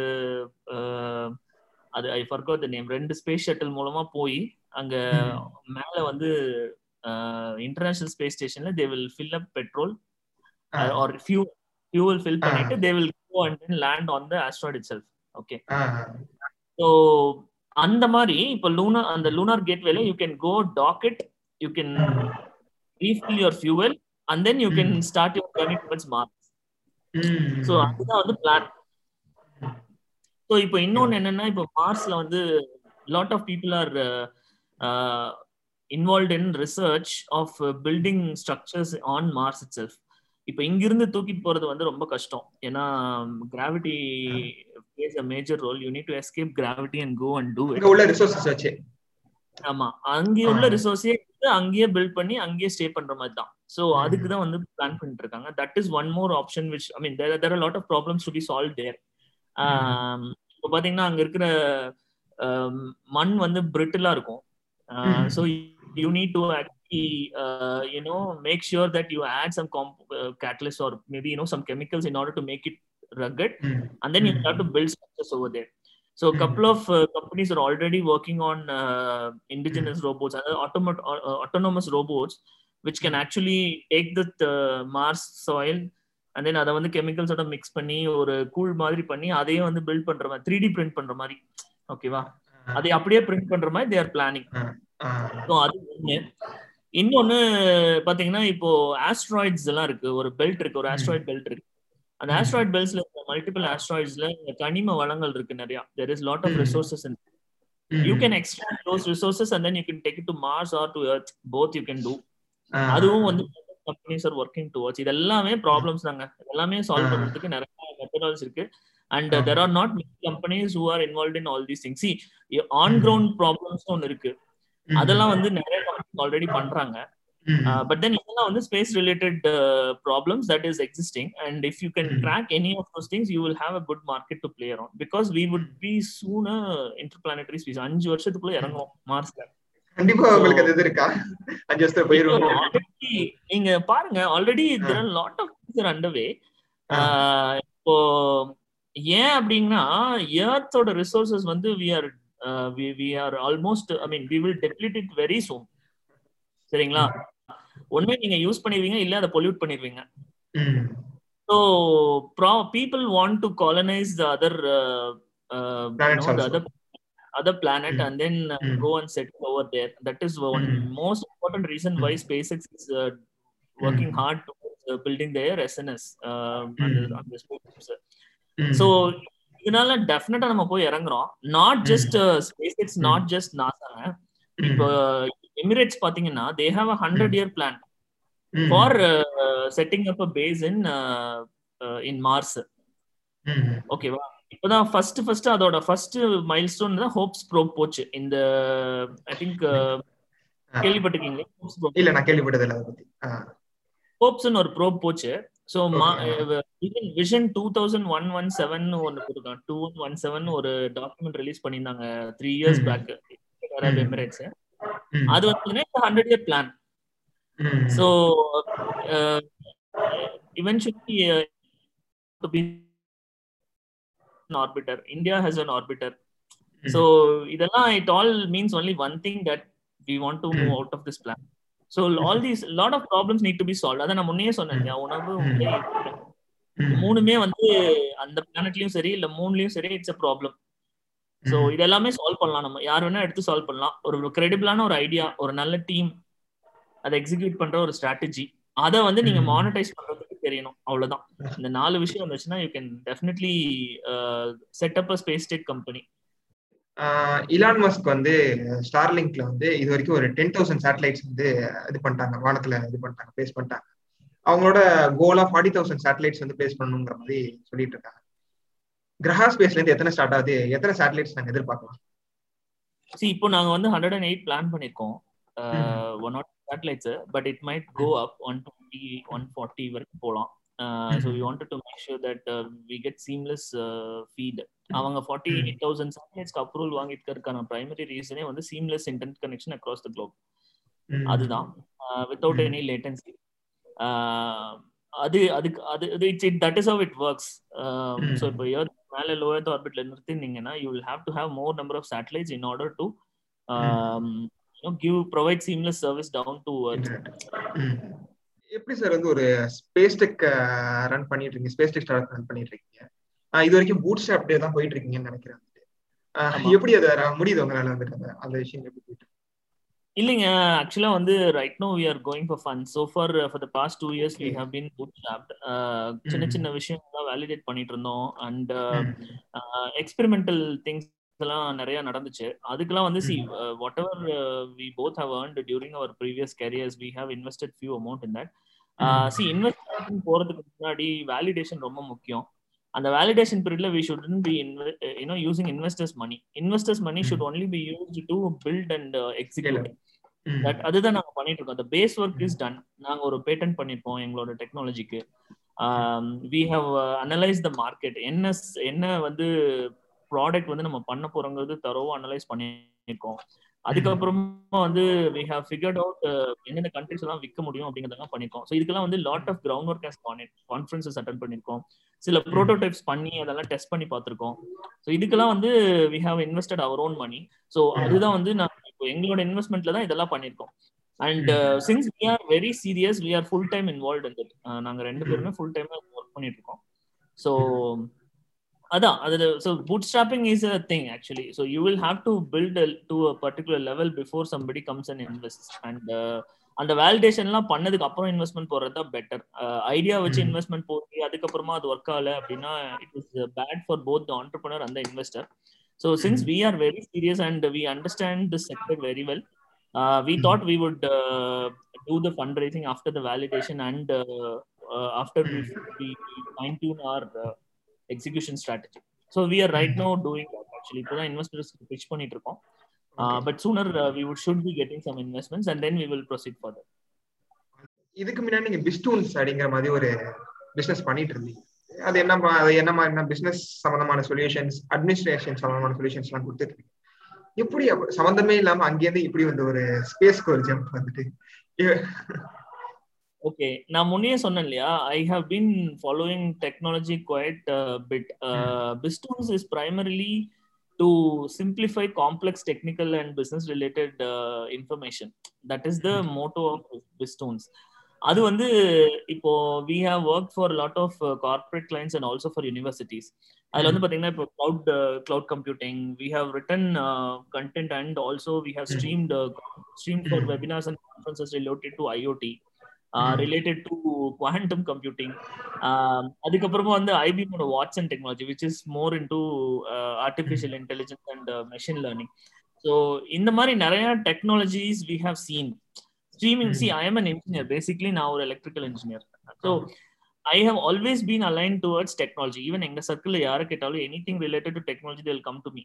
அது ஐ ஃபர்கோட் த நேம் ரெண்டு ஸ்பேஸ் ஷட்டில் மூலமா போய் அங்க மேல வந்து இன்டர்நேஷனல் ஸ்பேஸ் ஸ்டேஷன்ல they will fill up petrol or few fuel fill பண்ணிட்டு they will go and then land on the asteroid itself okay so அந்த மாதிரி இப்போ லூனார் அந்த lunar கேட்வேல you can go dock it you can refill your fuel and then you can start your journey towards Mars so அதுதான் வந்து plan so இப்போ இன்னொன்று என்னன்னா இப்போ மார்ஸ்ல வந்து lot of people are involve in research of building structures on Mars itself இப்போ இங்கிருந்து தூக்கிட்டு போறது வந்து ரொம்ப கஷ்டம். ஏன்னா gravity plays a major role you need to escape gravity and go and do it உள்ள ரிசோர்சஸ் ஆமா. அங்கே உள்ள ரிசோர்ஸே அங்கேயே பில்ட் பண்ணி அங்கேயே ஸ்டே பண்ற மாதிரி தான். ஸோ அதுக்கு தான் வந்து பிளான் பண்ணிட்டு இருக்காங்க that is one more option which I mean there there lot of problems to be solve there இப்போ பாத்தீங்கன்னா அங்க இருக்கிற மண் வந்து பிரிட்டிலா இருக்கும். So you need to actually you know make sure that you add some catalyst or maybe you know some chemicals in order to make it rugged. and then you have to build structures over there. So a couple of uh, companies are already working on uh, indigenous robots uh, automat- uh, autonomous robots which can actually take the uh, mars soil and then அதை வந்து கெமிக்கல்ஸோட mix பண்ணி ஒரு கூழ் மாதிரி பண்ணி அதையே வந்து build பண்ற மாதிரி த்ரீ டி பிரிண்ட் பண்ற மாதிரி. ஓகேவா அதை அப்படியே பிரிண்ட் பண்ற மாதிரி தேர் பிளானிங் ஸோ அது ஒண்ணு. இன்னொன்னு பாத்தீங்கன்னா இப்போ ஆஸ்ட்ராய்ட்ஸ் எல்லாம் இருக்கு. ஒரு பெல்ட் இருக்கு. ஒரு ஆஸ்ட்ராய்ட் பெல்ட் இருக்கு. அந்த ஆஸ்ட்ராய்ட் பெல்ட்ஸ்ல மல்டிபிள் ஆஸ்ட்ராய்ட்ஸ்ல கனிம வளங்கள் இருக்கு நிறைய. There is lot of resources you can extract those resources and then you can take it to Mars or to Earth both you can do அதுவும் வந்து கம்பெனிஸ் ஆர் ஒர்க்கிங் டுவர்ட்ஸ் இது எல்லாமே problems தாங்க. எல்லாமே சால்வ் Ah. பண்றதுக்கு நிறைய methodology இருக்கு. And. There are not companies who are involve in all these things on ground problems ஒன்று இருக்கு. அதெல்லாம் வந்து நிறைய கம்பெனி ஆல்ரெடி பண்றாங்க. பட் தென் இதெல்லாம் வந்து space related problems that is existing and if you can. Crack any of those things you will have a good market to play around because we would be soon interplanetary species அஞ்சு வருஷத்துக்குள்ள இறங்குவோம் மார்ஸ்ல கண்டிப்பா உங்களுக்கு அது இது இருக்கா? அஞ்சு வருஷத்துல போயிருவோம். ஆல்ரெடி நீங்க பாருங்க already there lot of things underway இப்போ ஏன் அப்படின்னா எர்த்தோட ரிசோர்சஸ் வந்து we are we are almost I mean we will deplete it very soon சரிங்களா? ஒண்ணு நீங்க யூஸ் பண்ணிடுவீங்க இல்ல அதை பொல்யூட் பண்ணிடுவீங்க ஸோ ப்ரா people want to colonise the other. Other other planet Mm. and then uh, Mm. go and settle over there. That is one Mm. most important reason why Mm. SpaceX is uh, working Mm. hard towards uh, building their SNS uh, on the, Mm. on the spaceships. So இதனால டெஃபினட்டா நம்ம போய் இறங்குறோம் not just SpaceX not just நாசாங்க இப்போ Emirates பாத்தீங்கன்னா they have a hundred year plan for setting up a base in in Mars ஓகேவா இப்பதான் first first அதோட first milestone தான் ஹோப்ஸ் ப்ரோ போச்சு. இந்த ஐ திங்க் கேள்விப்பட்டிருக்கீங்களா? ஹோப்ஸ் ப்ரோ இல்ல நான் கேள்விப்பட்டது இல்ல பத்தி. ஹோப்ஸ்னு ஒரு ப்ரோப் போச்சு. So Okay. Vision two thousand one one seven ஒன்று கொடுத்தான். டூ ஒன் ஒன் செவன் ஒரு டாக்குமெண்ட் ரிலீஸ் பண்ணியிருந்தாங்க த்ரீ இயர்ஸ். பேக். எமிரேட்ஸ். அது வந்து ஹண்ட்ரட் இயர் பிளான் ம். So eventually uh, to be an orbiter india has an orbiter so இதெல்லாம் it all means only one thing that we want to move Mm. out of this plan so all these lot of problems need to be solved அத நான் முன்னே சொன்னேன்? உணவு. மூணுமே வந்து அந்த பிளானட்லயும் சரி இல்ல மூணுலயும் சரி இட்ஸ் a ப்ராப்ளம் சோ ம். இது எல்லாமே சால்வ் பண்ணலாம் நம்ம யார் வேணா எடுத்து சால்வ் பண்ணலாம் ஒரு கிரெடிபிளான ஒரு ஐடியா ஒரு நல்ல டீம் அதை எக்ஸிக்யூட் பண்ற ஒரு ஸ்ட்ராட்டஜி அதை வந்து நீங்க. மானிட்டைஸ் பண்றதுக்கு தெரியணும். அவ்வளவுதான். இந்த நாலு விஷயம் வந்துச்சுன்னா you can definitely set up a space tech company Elon Musk வந்து ஸ்டார்லிங்க்ல வந்து இது வரைக்கும் ஒரு டென் தௌசண்ட் சேட்டலைட்ஸ் வந்து இது பண்ணிட்டாங்க. வானத்துல இது பண்ணிட்டாங்க பிளேஸ் பண்ணிட்டாங்க. அவங்களோட கோலா ஃபார்ட்டி தௌசண்ட் சேட்டலைட்ஸ் வந்து பிளேஸ் பண்ணணுங்கிற மாதிரி சொல்லிட்டு இருக்காங்க. கிரகா ஸ்பேஸ்ல இருந்து எத்தனை ஸ்டார்ட் ஆகுது? எத்தனை சேட்டலைட்ஸ் நாங்க எதிர்பார்க்கலாம்? சி இப்போ நாங்க வந்து ஹண்ட்ரட் அண்ட் எயிட் பிளான் பண்ணிருக்கோம். One not satellites but it might go up one twenty one forty வரைக்கும் போகலாம் so we wanted to make sure that we get seamless feed அவங்க ஃபார்ட்டி எயிட் தௌசண்ட் சேட்டலைட்ஸ்க்கு approval வாங்கியிருக்கிறதுக்கான primary ரீசனே வந்து seamless internet connection across the globe. அதுதான். Without. Any latency அது அதுக்கு அது இது it's it that is how it works. So இப்போ எர்த் மேலே லோ எர்த் ஆர்பிட்ல நிறுத்தினீங்கன்னா you will have to have more number of satellites in order to give provide seamless service down to Earth ம். எப்படி sir வந்து ஒரு space tech run பண்ணிட்டு இருக்கீங்க space tech start run பண்ணிட்டு இருக்கீங்க இது வரைக்கும் பூட் ஸ்டாப்டே தான் போயிட்டு இருக்கீங்கன்னு நினைக்கிறேன். எப்படி அதை முடியுது உங்களால வந்துட்டு அந்த- விஷயம் எப்படி போயிட்டு? இல்லைங்க ஆக்சுவலா வந்து right no we are going for fun so for for the past two years we. Have been put stopped சின்ன. சின்ன விஷயங்கள்லாம் வேலிடேட் பண்ணிட்டு இருந்தோம் அண்ட். எக்ஸ்பெரிமெண்டல் திங்ஸ் எல்லாம் நிறைய நடந்துச்சு. அதுக்கெல்லாம் வந்து see. Whatever we both have earned during our previous careers we have invested few amount in that. See invest போறதுக்கு முன்னாடி வேலிடேஷன் ரொம்ப முக்கியம். அந்த வேலிடேஷன் பீரியட்ல we should be you know using investors money investors money. Should only be used to build and execute hmm. That அதுதான் நாங்க பண்ணிட்டு இருக்கோம். அந்த பேஸ் ஒர்க் இஸ் டன் நாங்க ஒரு பேட்டன் பண்ணிருக்கோம் எங்களோட டெக்னாலஜிக்கு we have analyse the market என்ன என்ன வந்து ப்ராடக்ட் வந்து நம்ம பண்ண போறோங்கிறது தரோவா அனலைஸ் பண்ணிருக்கோம் அதுக்கப்புறமா வந்து வி ஹவ் ஃபிகர்ட் அவுட் எந்தெந்த கண்ட்ரிஸ் எல்லாம் விற்க முடியும் அப்படிங்கறதெல்லாம் பண்ணிருக்கோம் ஸோ இதுக்கெல்லாம் வந்து lot of ground work has conferences attend பண்ணிருக்கோம் சில ப்ரோட்டோடைப்ஸ் பண்ணி அதெல்லாம் டெஸ்ட் பண்ணி பார்த்திருக்கோம். ஸோ இதுக்கெல்லாம் வந்து we have invested our own money so அதுதான் வந்து நான் இப்போ எங்களோட இன்வெஸ்ட்மெண்ட்ல தான் இதெல்லாம் பண்ணிருக்கோம் and since we are very serious we are full time involve in that நாங்க ரெண்டு பேருமே ஃபுல் டைமா ஒர்க் பண்ணிட்டு இருக்கோம். ஸோ அதான் அது so bootstrapping is a thing actually so you will have to build to a particular level before somebody comes and invest and அந்த வேலிடேஷன்லாம் பண்ணதுக்கு அப்புறம் இன்வெஸ்ட்மெண்ட் போறது தான் பெட்டர் ஐடியா வச்சு Mm. இன்வெஸ்ட்மெண்ட் போட்டு அதுக்கப்புறமா அது ஒர்க் ஆகல அப்படின்னா it is bad for both the entrepreneur அந்த investor so since. We are very serious and we understand this sector very well we. Thought we would do the fundraising after the validation and uh, uh, after we, we fine execution strategy. So we are right now doing that actually. இப்போதான் investors pitch பண்ணிட்டு இருக்கோம். But sooner uh, we would should be getting some investments and then we will proceed further. இதுக்கு முன்னாடி நீங்க பிஸ்டூன்ஸ் அப்படிங்கிற மாதிரி ஒரு business பண்ணிட்டு இருந்தீங்க அது என்ன அது என்ன மாதிரி பிசினஸ் சம்பந்தமான சொல்யூஷன்ஸ் அட்மினிஸ்ட்ரேஷன் சம்பந்தமான சொல்யூஷன்ஸ் எல்லாம் கொடுத்துட்டு இருக்கீங்க எப்படி சம்பந்தமே இல்லாம அங்கேருந்து இப்படி வந்து ஒரு ஸ்பேஸ்க்கு ஒரு ஜம்ப் வந்துட்டு ஓகே நான் முன்னே சொன்னேன் இல்லையா? I have been following technology quite bit Pistoons is primarily to simplify complex technical and business related information that is the motto of Pistoons அது வந்து இப்போ we have work for lot of corporate clients and also for universities அதுல வந்து பாத்தீங்கன்னா இப்போ cloud cloud computing we have written content and also we have streamed stream for webinars and conferences related to IoT related to quantum computing அதுக்கப்புறமா வந்து ஐபிஎமோட Watson technology which is more in to artificial intelligence and machine learning so இந்த மாதிரி நிறைய technologies we have seen streaming see I am an engineer basically நான் ஒரு electrical engineer so I have always been align towards technology even எங்க சர்க்கிள் யாரை கேட்டாலும் anything related to technology they'll come to me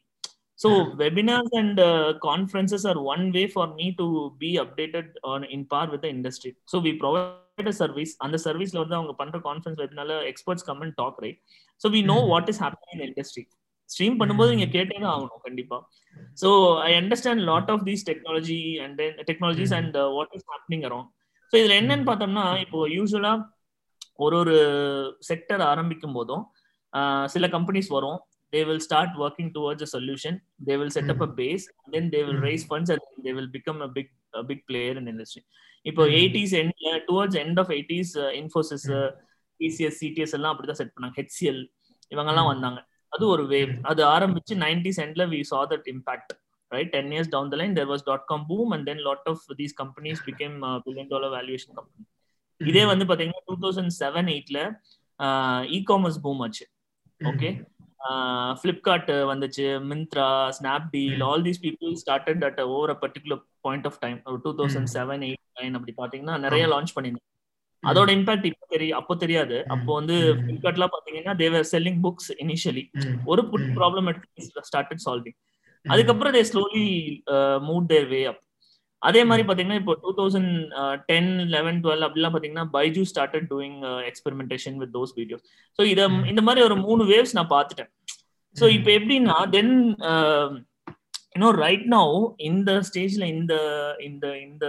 so webinars and conferences are one way for me to be updated on in par with industry so we provide a service அந்த சர்வீஸ்ல வந்து அவங்க பண்ற conference வெபினால experts come and talk right so we know what is happening in industry stream பண்ணும்போது நீங்க கேட்டே தான் ஆகணும் கண்டிப்பா. So I understand lot of these technology and then technologies and what is happening around so இதுல என்னன்னு பார்த்தோம்னா இப்போ யூஸ்வலா ஒரு ஒரு செக்டர் ஆரம்பிக்கும் போதும் சில கம்பெனிஸ் வரும். They will start working towards a solution they will set up a base and then they will raise funds and they will become a big a big player in industry இப்போ eighties towards end of eighties Infosys TCS CTS எல்லாம் அப்படிதான் set பண்ணாங்க HCL இவங்க எல்லாம் வந்தாங்க அது ஒரு wave அது ஆரம்பிச்சு நைன்டிஸ் எண்ட்ல we saw that impact right 10 years down the line there was dot com boom and then lot of these companies became uh, billion dollar valuation company இதே வந்து பாத்தீங்கன்னா டூ தௌசண்ட் செவன் எயிட்ல e commerce boom ஆச்சு okay Flipkart வந்துச்சு Myntra Snapdeal all these people started at over a particular point of time ஒரு two thousand seven eight nine அப்படி பாத்தீங்கன்னா நிறைய லான்ச் பண்ணிருந்தாங்க அதோட இம்பாக்ட் இப்போ தெரியும் அப்போ தெரியாது. அப்போ வந்து ஃபிளிப்கார்ட்லாம் பாத்தீங்கன்னா they were selling books initially ஒரு ப்ராப்ளம் ஸ்டார்டட் சால்விங் அதுக்கப்புறம் தே ஸ்லோலி மூவ் தேர் வே அப் அதே மாதிரி பாத்தீங்கன்னா இப்போ two thousand ten eleven twelve அப்படிலாம் பாத்தீங்கன்னா Byju started doing experimentation with those videos so இத இந்த மாதிரி ஒரு மூணு வேவ்ஸ் நான் பார்த்துட்டேன். ஸோ இப்போ எப்படின்னா தென் யூனோ ரைட் நவ் இந்த ஸ்டேஜ்ல இந்த இந்த இந்த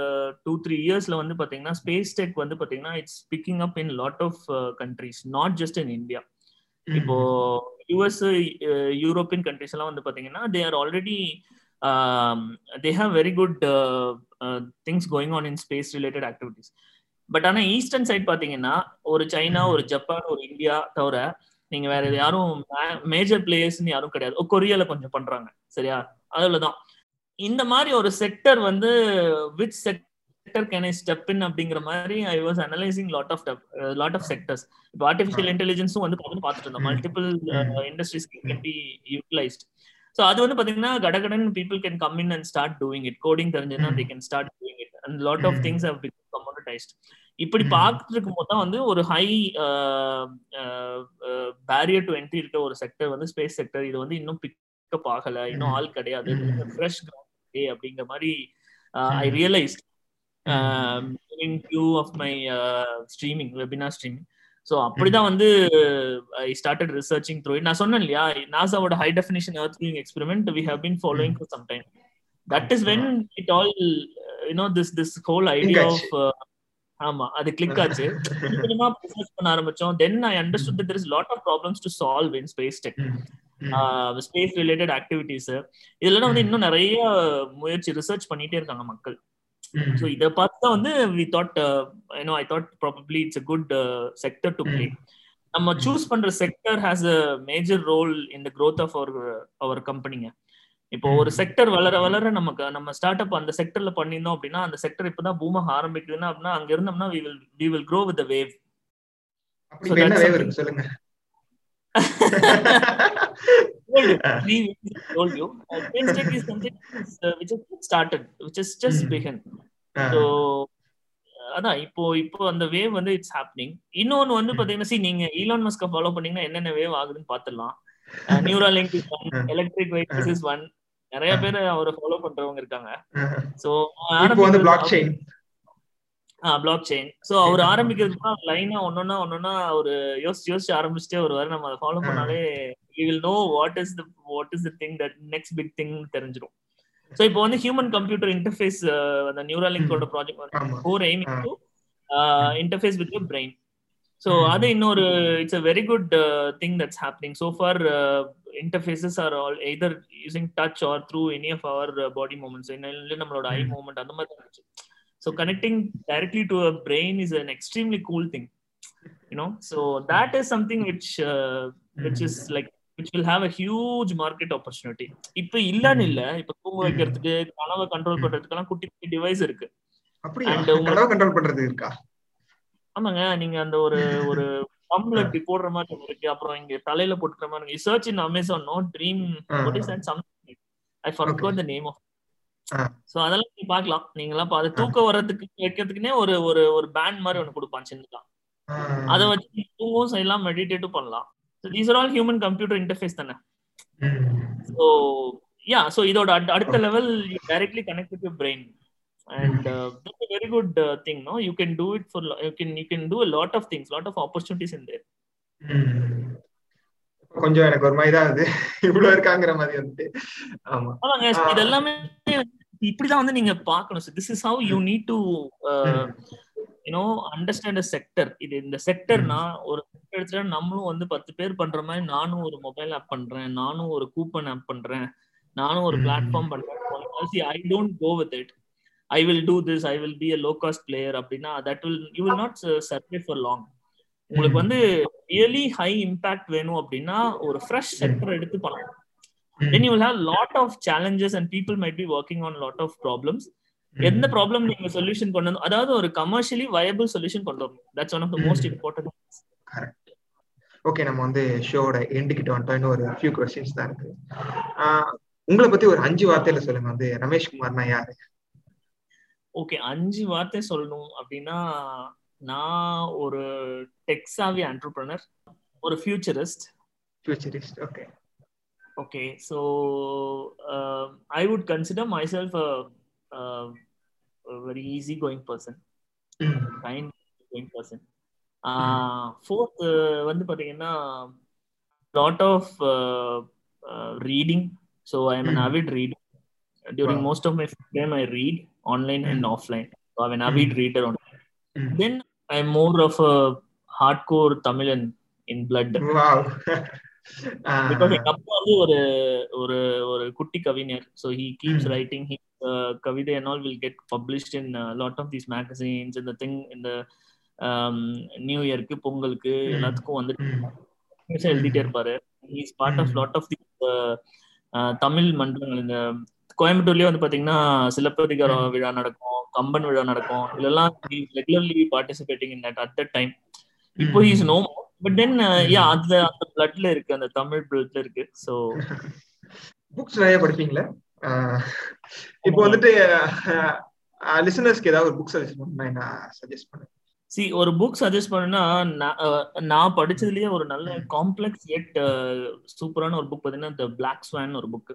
டூ த்ரீ இயர்ஸ்ல வந்து பாத்தீங்கன்னா ஸ்பேஸ் டெக் வந்து பாத்தீங்கன்னா it's picking up in lot of countries not just in India இப்போ யூஎஸ் யூரோப்பியன் கண்ட்ரிஸ் எல்லாம் வந்து பாத்தீங்கன்னா they are already they have very good things going on in space related activities but ஆனா eastern side பாத்தீங்கன்னா ஒரு China ஒரு Japan ஒரு India தவிர நீங்க வேற யாரும் மேஜர் பிளேயர்ஸ்னு யாரும் கிடையாது. கொரியால கொஞ்சம் பண்றாங்க. சரியா? அதுலதான். இந்த மாதிரி ஒரு செக்டர் வந்து which sector can I step in அப்படிங்கிற மாதிரி I was analysing lot of lot of sectors இப்போ ஆர்டிஃபிஷியல் இன்டெலிஜென்ஸும் வந்து பார்த்துட்டு இருந்தோம். Multiple industries can be utilised so அது வந்து பாத்தீங்கன்னா கடகடன் people can come in and start doing it coding தெரிஞ்சுன்னா they can start doing it and lot of things have become commoditised இப்படி பார்த்துட்டு இருக்கும் போது தான் வந்து ஒரு ஹை பேரியர் டு என்ட்ரி இருக்க ஒரு செக்டர் வந்து ஸ்பேஸ் செக்டர் இது வந்து இன்னும் பிக்கப் ஆகல. இன்னும் ஆள் கிடையாது. ஃப்ரெஷ் கிரவுண்ட் அப்படிங்கிற மாதிரி I realise in view of my streaming webinar streaming so அப்படிதான் வந்து ஐ ஸ்டார்டட் ரிசர்ச்சிங் த்ரூ நான் சொன்னேன் இல்லையா நாசாவோட high definition earth viewing experiment we have been following for some time that is when it all you know this this whole idea of ஆமா அது click ஆச்சு. Business பண்ண ஆரம்பிச்சோம். Then I understood there is lot of problems to solve in space tech space related activities இதுல வந்து இன்னும் நிறைய முயற்சி ரிசர்ச் பண்ணிட்டே இருக்காங்க மக்கள். ஸோ இதை பார்த்து தான் வந்து we thought you know I thought probably it's a good sector to play நம்ம சூஸ் பண்ற sector has a major role in the growth of our our கம்பெனிங்க இப்போ ஒரு செக்டர் வளர வளர நமக்கு நம்ம ஸ்டார்ட் அப் அந்த செக்டர்ல பண்ணியிருந்தோம் அப்படின்னா அந்த செக்டர் இப்பதான் பூமாக ஆரம்பிக்குதுன்னா அப்படின்னா அங்க இருந்தோம்னா we will we will grow with wave என்ன வேவ் இருக்கு சொல்லுங்க told you. Uh, Space is something uh, which is started which is just begun. So அதான் இப்போ இப்போ அந்த வேவ் வந்து இட்ஸ் ஹேப்பனிங் இன்னொன்னு வந்து பாத்தீங்கன்னா see நீங்க ஈலான் மஸ்க ஃபாலோ பண்ணீங்கன்னா என்னென்ன வேவ் ஆகுதுன்னு பாத்துடலாம் Neuralink is one electric vehicles is one நிறைய பேர் அவரை ஃபாலோ பண்றவங்க இருக்காங்க. சோ வந்து பிளாக் செயின் சோ அவர் ஆரம்பிக்கிறதுக்கு லைனா ஒன்னொன்னா ஒன்னொன்னா ஒரு யோசிச்சு யோசிச்சு ஆரம்பிச்சுட்டே வருவாரு. நம்ம அதை ஃபாலோ பண்ணாலே you will know what is the what is the thing that next big thing தெரிஞ்சிடும் சோ இப்போ வந்து ஹியூமன் கம்ப்யூட்டர் இன்டர்ஃபேஸ் அந்த நியூராலிங்கோட ப்ராஜெக்ட் வந்து core aiming to interface with brain so அது இன்னொரு it's a very good thing that's happening so far interfaces are all either using touch or through any of our body movements நம்மளோட eye movement அந்த மாதிரி இருந்துச்சு. So connecting directly to a brain is an extremely cool thing you know so that is something which which is like which will have a huge market opportunity இப்ப இல்லன்னு இல்ல இப்ப தூங்க வைக்கிறதுக்கு கனவை கண்ட்ரோல் பண்றதுக்கெல்லாம் குட்டி குட்டி டிவைஸ் இருக்கு. கண்ட்ரோல் பண்றது இருக்கா? ஆமாங்க நீங்க அந்த ஒரு ஒரு பம்ப்ல இப்படி போடுற மாதிரி இருக்கு. அப்புறம் இங்க தலையில போட்டுக்கிற மாதிரி search in Amazon no dream what is that something I forgot the name of so அதெல்லாம் நீங்க பாக்கலாம். நீங்களாம் அதை தூக்க வர்றதுக்கு வைக்கிறதுக்குனே ஒரு ஒரு ஒரு பேண்ட் மாதிரி ஒன்னு கொடுப்பான் சின்னதா. அதை வச்சு தூங்கவும் செய்யலாம் மெடிடேட்டும் பண்ணலாம். These are all human computer interface தானே? ஸோ யா ஸோ இதோட அடுத்த level you directly connect with brain and uh, that's a very good uh, thing no? You can do it for you can you can do a lot of things lot of opportunities in there. கொஞ்சம் எனக்கு ஒரு மாதிரி தான் அது இவ்வளவு இருக்காங்கிற மாதிரி வந்துட்டு. ஆமா. ஆமாங்க. இது எல்லாமே இப்படிதான் வந்து நீங்க பார்க்கணும் sir this is how you need to you know understand a sector இது இந்த செக்டர்னா ஒரு செக்டர் எடுத்துட்டா நம்மளும் வந்து பத்து பேர் பண்ற மாதிரி நானும் ஒரு மொபைல் ஆப் பண்றேன் நானும் ஒரு கூப்பன் ஆப் பண்றேன் நானும் ஒரு பிளாட்ஃபார்ம் பண்றேன். I don't go with it I will do this I will be a low cost player அப்படின்னா that will you will not survive for long உங்களுக்கு வந்து ரியலி ஹை இம்பாக்ட் வேணும் அப்படின்னா ஒரு ஃப்ரெஷ் செக்டர் எடுத்து பண்ணலாம் then you will have lot of challenges and people might be working on lot of problems எந்த problem நீங்க சொல்யூஷன் கொண்டு வந்து அதாவது ஒரு கமர்ஷியலி வயபிள் சொல்யூஷன் கொண்டு வரணும் that's one of the most important correct okay நம்ம வந்து ஷோட எண்டுக்கிட்ட வந்துட்டோம். இன்னும் ஒரு ஃபியூ கொஸ்டின்ஸ் தான் இருக்கு. உங்களை பத்தி ஒரு அஞ்சு வார்த்தையில சொல்லுங்க. வந்து ரமேஷ் குமார்னா யாரு? ஓகே அஞ்சு வார்த்தை சொல்லணும் அப்படின்னா நான் ஒரு டெக்ஸாவி ஆண்டர்பிரனர் ஒரு futurist futurist okay okay so I would consider myself very easy going person kind going person fourth வந்து பார்த்தீங்கன்னா lot of reading so I am an avid reading during most of my time i read online and offline so i'm an avid reader on then i'm more of a hardcore tamilan in blood wow because எங்க அப்பா வந்து ஒரு ஒரு ஒரு குட்டி கவிஞர். So he keeps writing he uh, கவிதை and all will get published in a lot of these magazines and the thing in the new இயர்க்கு பொங்கலுக்கு எல்லாத்துக்கும் வந்துட்டு எழுதிட்டே இருப்பாரு. Is part of lot of the Tamil மன்றங்கள். இந்த கோயம்புத்தூர்லயே வந்து பாத்தீங்கன்னா சிலப்பதிகார விழா நடக்கும் கம்பன் விழா நடக்கும். இதெல்லாம் regularly participating in that at the time இப்போ is no but then yeah அந்த அந்த பிளட்ல இருக்கு அந்த தமிழ் பிளட்ல இருக்கு. சோ புக்ஸ் நிறைய படிப்பீங்களா? இப்போ வந்துட்டு லிசனர்ஸ்க்கு ஏதாவது ஒரு புக் சஜஸ்ட் பண்ணா நான் சஜஸ்ட் பண்ணேன் சி ஒரு புக் சஜஸ்ட் பண்ணுனா நான் படிச்சதுலயே ஒரு நல்ல காம்ப்ளெக்ஸ் எட் சூப்பரான ஒரு புக் பாத்தீங்கன்னா த பிளாக் ஸ்வான் ஒரு book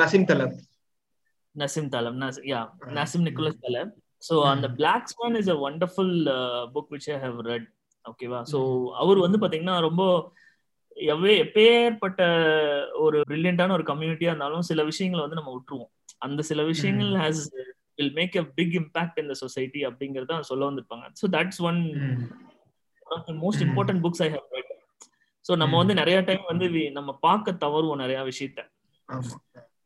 Nassim Taleb Nassim Taleb yeah Nassim Nicholas Taleb so அந்த black swan is a wonderful book which I have read ஓகேவா? ஸோ அவர் வந்து பாத்தீங்கன்னா ரொம்ப எவ்வே எப்பேற்பட்ட ஒரு பிரில்லியண்டான ஒரு கம்யூனிட்டியா இருந்தாலும் சில விஷயங்களை வந்து நம்ம விட்டுருவோம். அந்த சில விஷயங்கள் has will make a big impact in the society அப்படிங்கறத சொல்ல வந்திருப்பாங்க. So that's one of most important books I have read so நம்ம வந்து நிறைய டைம் வந்து நம்ம பார்க்க தவறுவோம் நிறைய விஷயத்த.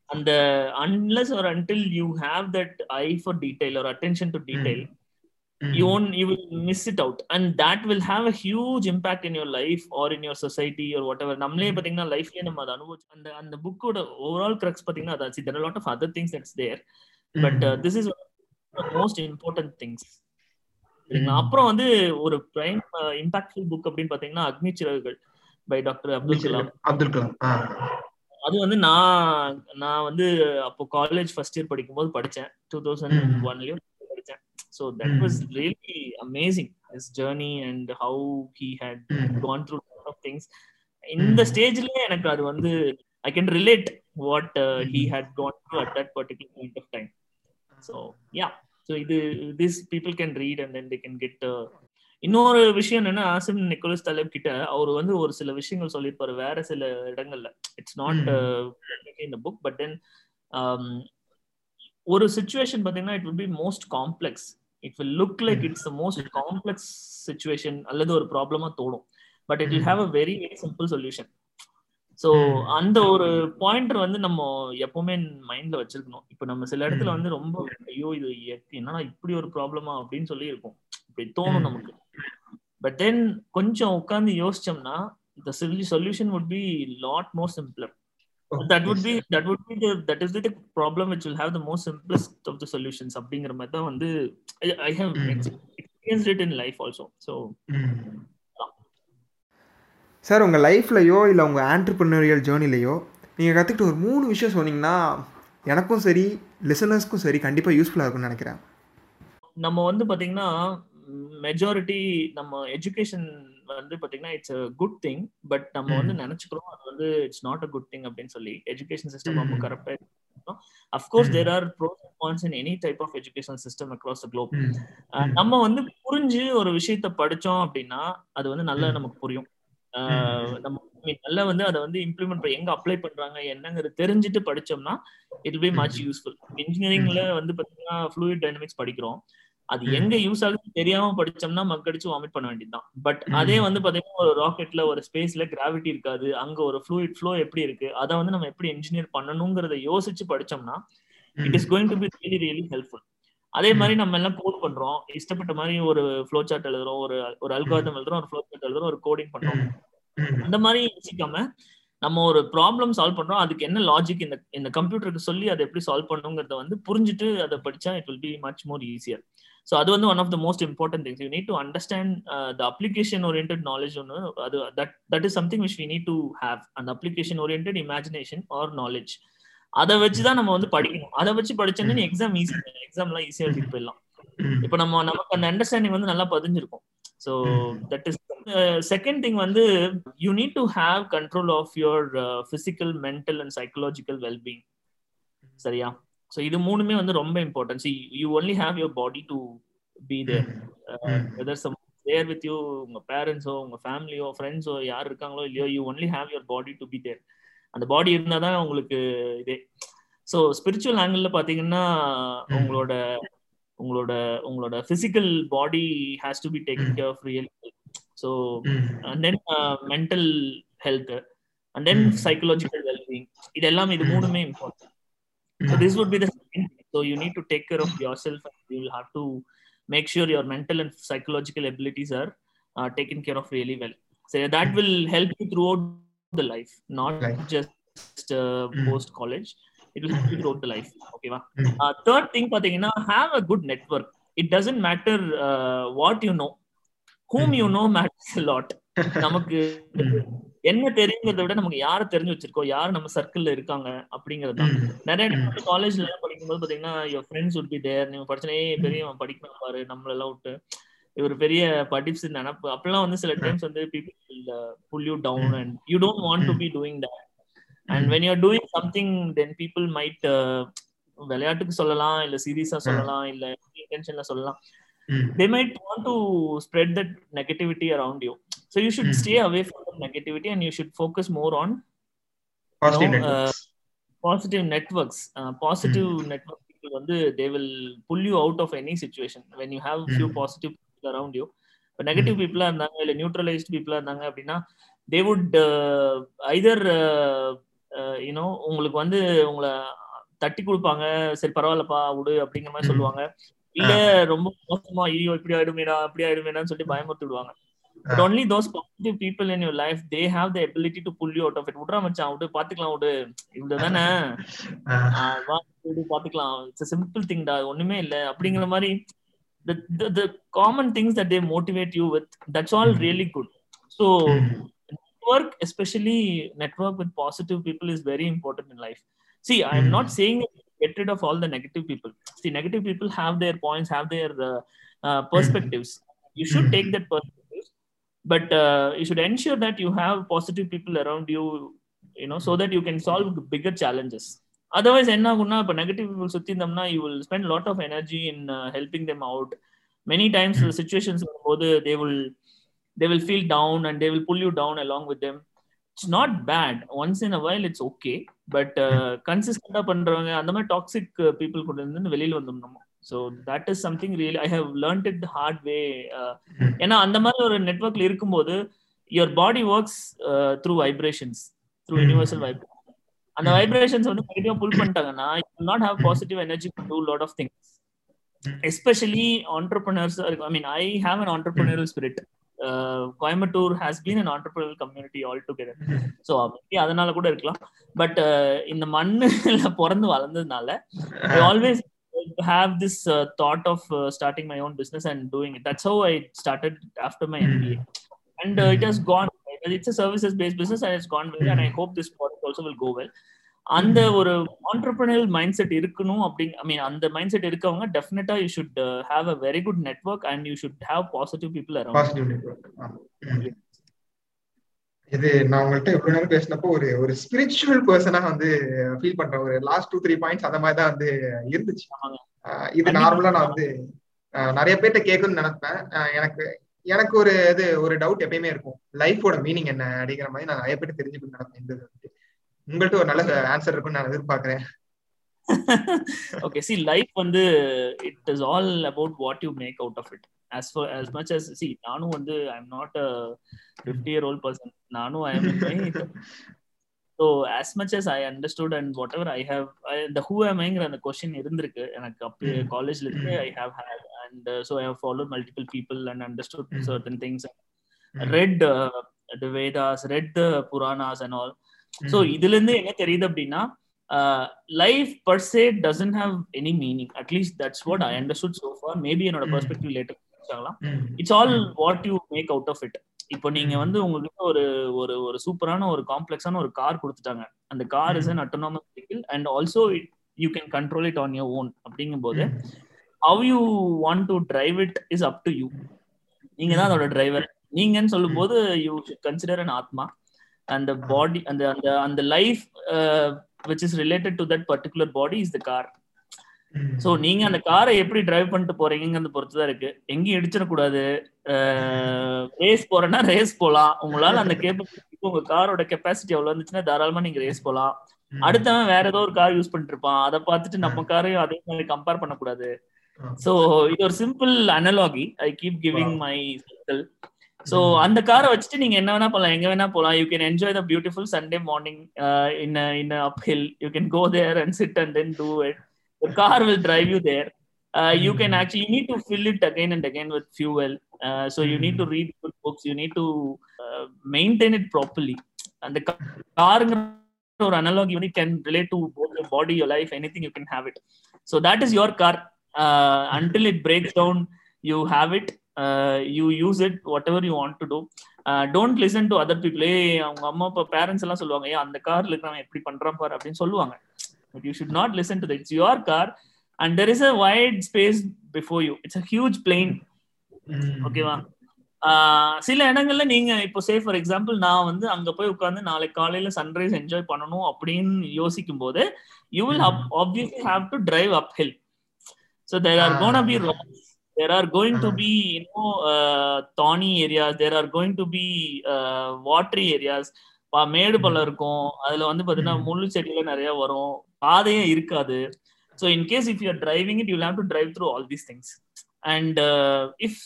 அந்த அன்லெஸ் ஒரு until you have that eye for detail ஒரு attention to detail you own you will miss it out and that will have a huge impact in your life or in your society ஒரு whatever நம்மளே பாத்தீங்கன்னா லைஃப்லயே நம்ம அதை அனுபவிச்சு அந்த அந்த புக்கோட ஓவரால் கிரக்ஸ் பாத்தீங்கன்னா அதாச்சு there lot of other things that's there but this is most important things அப்புறம் வந்து ஒரு பிரைம் இம்பாக்ட்ஃபுல் புக் அப்படின்னு பாத்தீங்கன்னா அக்னி சிறகுகள் பை டாக்டர் அப்துல் கலாம். அப்துல் கலாம். அது வந்து நான் நான் வந்து அப்போ காலேஜ் ஃபர்ஸ்ட் இயர் படிக்கும்போது படிச்சேன். டூ தௌசண்ட் ஒன்லயும் படிச்சேன் so that was really amazing his journey and how he had gone through of things இந்த ஸ்டேஜ்லயே எனக்கு அது வந்து I can relate what he had gone through at that particular point of time so yeah so இது this people can read and then they can get இன்னொரு விஷயம் என்னன்னா Asim Nicolas தலேப் கிட்ட அவர் வந்து ஒரு சில விஷயங்கள் சொல்லியிருப்பாரு வேற சில இடங்கள்ல. இட்ஸ் நாட் இந்த புக் பட் தென் ஒரு சுச்சுவேஷன் பாத்தீங்கன்னா it will be most complex it will look like it's the most complex situation அல்லது ஒரு ப்ராப்ளமா தோணும். But it will have a very very simple solution so அந்த ஒரு பாயிண்டர் வந்து நம்ம எப்பவுமே மைண்ட்ல வச்சிருக்கணும். இப்போ நம்ம சில இடத்துல வந்து ரொம்ப ஐயோ இது என்னன்னா இப்படி ஒரு ப்ராப்ளமா அப்படின்னு சொல்லி இருக்கும் இப்படி தோணும் நமக்கு. பட் தென் கொஞ்சம் உட்காந்து யோசிச்சோம்னா the solution would be lot more simpler that would be that would be that is the problem which will have the most simplest of the solutions அப்படிங்கிற மாதிரி தான் வந்து I have experience it in life also so sir உங்கள் லைஃப்லையோ இல்லை உங்கள் entrepreneurial ஜேர்னிலையோ நீங்கள் கற்றுக்கிட்ட ஒரு மூணு விஷயம் சொன்னீங்கன்னா எனக்கும் சரி லிசனர்ஸ்க்கும் சரி கண்டிப்பாக யூஸ்ஃபுல்லாக இருக்கும்னு நினைக்கிறேன். நம்ம வந்து பார்த்தீங்கன்னா மெஜாரிட்டி நம்ம எஜுகேஷன் வந்து பாத்தீங்கன்னா it's a good thing but நம்ம வந்து நினைச்சுக்கிறோம் அது வந்து it's not a good thing அப்படின்னு சொல்லி எஜுகேஷன் சிஸ்டம் நம்ம கரெக்டா of course there are pros and cons in any type of education system across the globe நம்ம வந்து புரிஞ்சு ஒரு விஷயத்த படிச்சோம் அப்படின்னா அது வந்து நல்லா நமக்கு புரியும். நம்ம நல்லா வந்து அதை வந்து இம்ப்ளிமெண்ட் எங்க அப்ளை பண்றாங்க என்னங்கிறது தெரிஞ்சுட்டு படிச்சோம்னா இட் பி மச் யூஸ்ஃபுல் இன்ஜினியரிங்ல வந்து பாத்தீங்கன்னா ஃப்ளூயிட் டைனமிக்ஸ் படிக்கிறோம். அது எங்க யூஸ் ஆகுது தெரியாம படிச்சோம்னா மக்கடிச்சு வாமிட் பண்ண வேண்டியதுதான். பட் அதே வந்து பாத்தீங்கன்னா ஒரு ராக்கெட்ல ஒரு ஸ்பேஸ்ல கிராவிட்டி இருக்காது. அங்க ஒரு ஃப்ளூயிட் ஃப்ளோ எப்படி இருக்கு? அதை வந்து நம்ம எப்படி இன்ஜினியர் பண்ணணுங்கிறத யோசிச்சு படிச்சோம்னா it is going to be really really helpful அதே மாதிரி நம்ம எல்லாம் கோட் பண்றோம். இஷ்டப்பட்ட மாதிரி ஒரு ஃப்ளோ சார்ட் எழுதுறோம். ஒரு ஒரு அல்காதம் எழுதுறோம். ஒரு ஃப்ளோ சார்ட் எழுதுறோம். ஒரு கோடிங் பண்றோம். அந்த மாதிரி யோசிக்காம நம்ம ஒரு ப்ராப்ளம் சால்வ் பண்றோம். அதுக்கு என்ன லாஜிக் இந்த இந்த கம்ப்யூட்டருக்கு சொல்லி அதை எப்படி சால்வ் பண்ணுங்கிறத வந்து புரிஞ்சுட்டு அதை படிச்சா it will be much more easier so அது வந்து one of the most important things you need to understand the application oriented knowledge ஒன்று அது that that is something which we need to have அந்த application oriented imagination or knowledge அதை வச்சு தான் நம்ம வந்து படிக்கணும். அதை வச்சு படிச்சோன்னா எக்ஸாம் ஈஸி எக்ஸாம்லாம் ஈஸியாக எழுதிட்டு போயிடலாம். இப்போ நம்ம நமக்கு அந்த அண்டர்ஸ்டாண்டிங் வந்து நல்லா பதிஞ்சிருக்கும். So that is second thing வந்து you need to have control of your physical mental and psychological wellbeing சரியா? ஸோ இது மூணுமே வந்து ரொம்ப important you only have your body to be there whether some there with you உங்க பேரண்ட்ஸோ உங்க ஃபேமிலியோ ஃப்ரெண்ட்ஸோ யார் இருக்காங்களோ இல்லையோ you only have your body to be there அந்த பாடி இருந்தால் தான் உங்களுக்கு இதே. ஸோ ஸ்பிரிச்சுவல் ஆங்கிள் பார்த்தீங்கன்னா உங்களோட உங்களோட உங்களோட physical body has to be taken care of real so and then mental health and then psychological wellbeing இது எல்லாம் இது மூணுமே important So this would be the second thing. So you need to take care of yourself and you will have to make sure your mental and psychological abilities are uh, taken care of really well. So that will help you throughout the life, not Right. just uh, Mm. post college. It will help you throughout the life. Okay, va? Uh, third thing, pathina, have a good network. It doesn't matter uh, what you know. Whom you know matters a lot. நமக்கு என்ன தெரியுங்கிறத விட நமக்கு யார தெரிஞ்சு வச்சிருக்கோம் யார் நம்ம சர்க்கிள்ல இருக்காங்க அப்படிங்கிறது நிறைய காலேஜ்ல எல்லாம் படிக்கும்போது பாத்தீங்கன்னா your friends would be there. நீங்க படிச்சனே பெரியவன் படிக்கணும் பாரு நம்மள எல்லாம் விட்டு. இவர் பெரிய படிப்ஸ் நினப்பு. அப்பெல்லாம் வந்து சில டைம்ஸ் வந்து people pull you down and you don't want to be doing that and when you're doing something then people might விளையாட்டுக்கு சொல்லலாம் இல்ல சீரியஸா சொல்லலாம் இல்ல இன்டென்ஷன்ல சொல்லலாம். they might want to spread that negativity around you. So you should Mm. stay away from the negativity and you should focus more on positive No, networks positive networks. Uh, positive network people வந்து they will pull you out of any situation. When you have few Mm. positive people around you. இப்போ negative பீப்புளா இருந்தாங்க இல்ல neutralised பீப்புளா இருந்தாங்க அப்படின்னா they would Hyder you know உங்களுக்கு வந்து உங்களை தட்டி கொடுப்பாங்க சரி பரவாயில்லப்பா விடு அப்படிங்கிற மாதிரி. சொல்லுவாங்க. இல்ல ரொம்ப மோசமா ஐயோ இப்படி ஆயிடுமேடா அப்படி ஆயிடுமேடான்னு சொல்லி பயமுறுத்தி விடுவாங்க but Ah. Only those positive people in your life they have the ability to pull you out of it விட்றா மச்சான் விடு பாத்துக்கலாம் விடு இவ்வளவு தானே பாத்துக்கலாம் இட்ஸ் சிம்பிள் திங் டா ஒண்ணுமே இல்ல அப்படிங்கிற மாதிரி the the, the common things that they motivate you with that's all Mhm. really good so network especially network with positive people is very important in life see i'm not Mhm. saying get rid of all the negative people see negative people have their points have their uh, uh, perspectives you should take that perspectives but uh, you should ensure that you have positive people around you you know so that you can solve bigger challenges. Otherwise என்ன ஆகும்னா இப்போ negative people சுத்தி இருந்தோம்னா you will spend lot of energy in helping them out many times situations வரும்போது they will they will feel down and they will pull you down along with them it's not bad once in a while it's okay but கன்சிஸ்டண்டா பண்றவங்க அந்த மாதிரி toxic people கூட இருந்து வெளியில வந்தோம் நம்ம so that is something really I have learnt it hard way ஏன்னா அந்த மாதிரி ஒரு நெட்ஒர்க்ல இருக்கும்போது your body works through vibrations through universal vibration அந்த வைப்ரேஷன்ஸ் வந்து நெகட்டிவா புல் பண்ணிட்டாங்கன்னா you not have positive energy to do lot of things especially entrepreneurs I mean I have an entrepreneurial spirit Coimbatore has been an entrepreneurial community all together so அதனால கூட இருக்கலாம். But இந்த மண்ணுல பிறந்து வளர்ந்ததுனால I always have this uh, thought of uh, starting my own business and doing it. That's how I started after my MBA, and uh, it has gone. It's a services-based business and it's gone well, and I hope this product also will go well. அந்த ஒரு entrepreneurial mind set இருக்கணும் அப்படிங்க ஐ மீன் அந்த mind set இருக்கவங்க டெஃபினட்டா you should have a very good network and you should have positive people around positive network இது நான் உங்கள்கிட்ட இவ்வளவு நேரம் பேசினப்போ ஒரு ஒரு ஸ்பிரிச்சுவல் பர்சனா வந்து ஃபீல் பண்றேன். ஒரு லாஸ்ட் டூ த்ரீ பாயிண்ட்ஸ் அந்த மாதிரி தான் வந்து இருந்துச்சு. இது நார்மலா நான் வந்து நிறைய பேர்ட்ட கேட்கணும்னு நினைப்பேன். எனக்கு எனக்கு ஒரு இது ஒரு டவுட் எப்பயுமே இருக்கும். லைஃபோட மீனிங் என்ன அப்படிங்கிற மாதிரி நான் நிறைய பேர் தெரிஞ்சுக்கணும்னு நினைப்பேன் இந்த வந்து உங்கள்கிட்ட ஒரு நல்ல ஆன்சர் இருக்கும்னு நான் எதிர்பார்க்கிறேன். ஓகே சி லைஃப் வந்து it is all about what you make out of it as for as much as see நானும் வந்து I am not a fifty year old person நானும் I am so as much as I understood and whatever I have இந்த who எம்ங்கிற அந்த question இருந்திருக்கு. எனக்கு அப்போ காலேஜ்ல இருந்து I have had and so I have follow multiple people and understood certain things read the Vedas read Puranas and all so இதுல இருந்து என்ன தெரியுது அப்படின்னா life per se doesn't have any meaning at least that's what I understood so far maybe என்னோட perspective later ஆகலாம் it's all what you make out of it இப்போ நீங்க வந்து உங்களுக்கு ஒரு ஒரு ஒரு சூப்பரான ஒரு காம்ப்ளெக்ஸான ஒரு கார் கொடுத்துட்டாங்க. அந்த car is an autonomous vehicle and also you can control it on your own அப்படிங்கும் போது how you want to drive it is up to you நீங்க தான் அதோட டிரைவர் நீங்கன்னு சொல்லும் போது யூ கன்சிடர் அன் ஆத்மா. அந்த பாடி அந்த அந்த அந்த life which is related to that particular body is the car so நீங்க அந்த காரை எப்படி டிரைவ் பண்ணிட்டு போறீங்கிறது பொறுத்து தான் இருக்கு. எங்கேயும் இடிச்சிடக்கூடாது. ரேஸ் போறேன்னா ரேஸ் போலாம். உங்களால அந்த கேப்பபிலிட்டி உங்க காரோட கெப்பாசிட்டி எவ்வளவு இருந்துச்சுன்னா தாராளமா நீங்க ரேஸ் போலாம். அடுத்தவன் வேற ஏதோ ஒரு கார் யூஸ் பண்ணிட்டு இருப்பான். அதை பார்த்துட்டு நம்ம காரையும் அதே மாதிரி கம்பேர் பண்ணக்கூடாது. சோ இது ஒரு simple analogy I keep giving my circle so அந்த காரை வச்சுட்டு நீங்க என்ன வேணா போலாம். எங்க வேணா போலாம். You can enjoy the beautiful Sunday morning in in up hill you can go there and sit and then do it the car will drive you there uh, you can actually you need to fill it again and again with fuel uh, so you need to read good books you need to uh, maintain it properly and the car or analogy you can relate to both your body your life anything you can have it so that is your car until it breaks down you have it you use it whatever you want to do don't listen to other people ஏ அவங்க அம்மா அப்பா parents எல்லாம் சொல்லுவாங்க ஏன் அந்த கார்ல இருக்கிறவன் எப்படி பண்றான் பாரு அப்படின்னு சொல்லுவாங்க but you should not listen to that. It's your car, and there is a wide space before you. It's a huge plane. ஓகேவா சில இடங்கள்ல நீங்க இப்போ சே ஃபார் எக்ஸாம்பிள் நான் வந்து அங்க போய் உட்காந்து நாளைக்கு காலையில சன்ரைஸ் என்ஜாய் பண்ணணும் அப்படின்னு யோசிக்கும் போது you will obviously have to drive up hill so there are gonna be there are going to be you know uh, thorny areas there are going to be uh, watery areas மேடு பள்ளம் இருக்கும் அதுல வந்து பாத்தீங்கன்னா முள்ளு செடியில நிறைய வரும் பாதையே இருக்காது. So in case if you're driving it you have to drive through all these things and if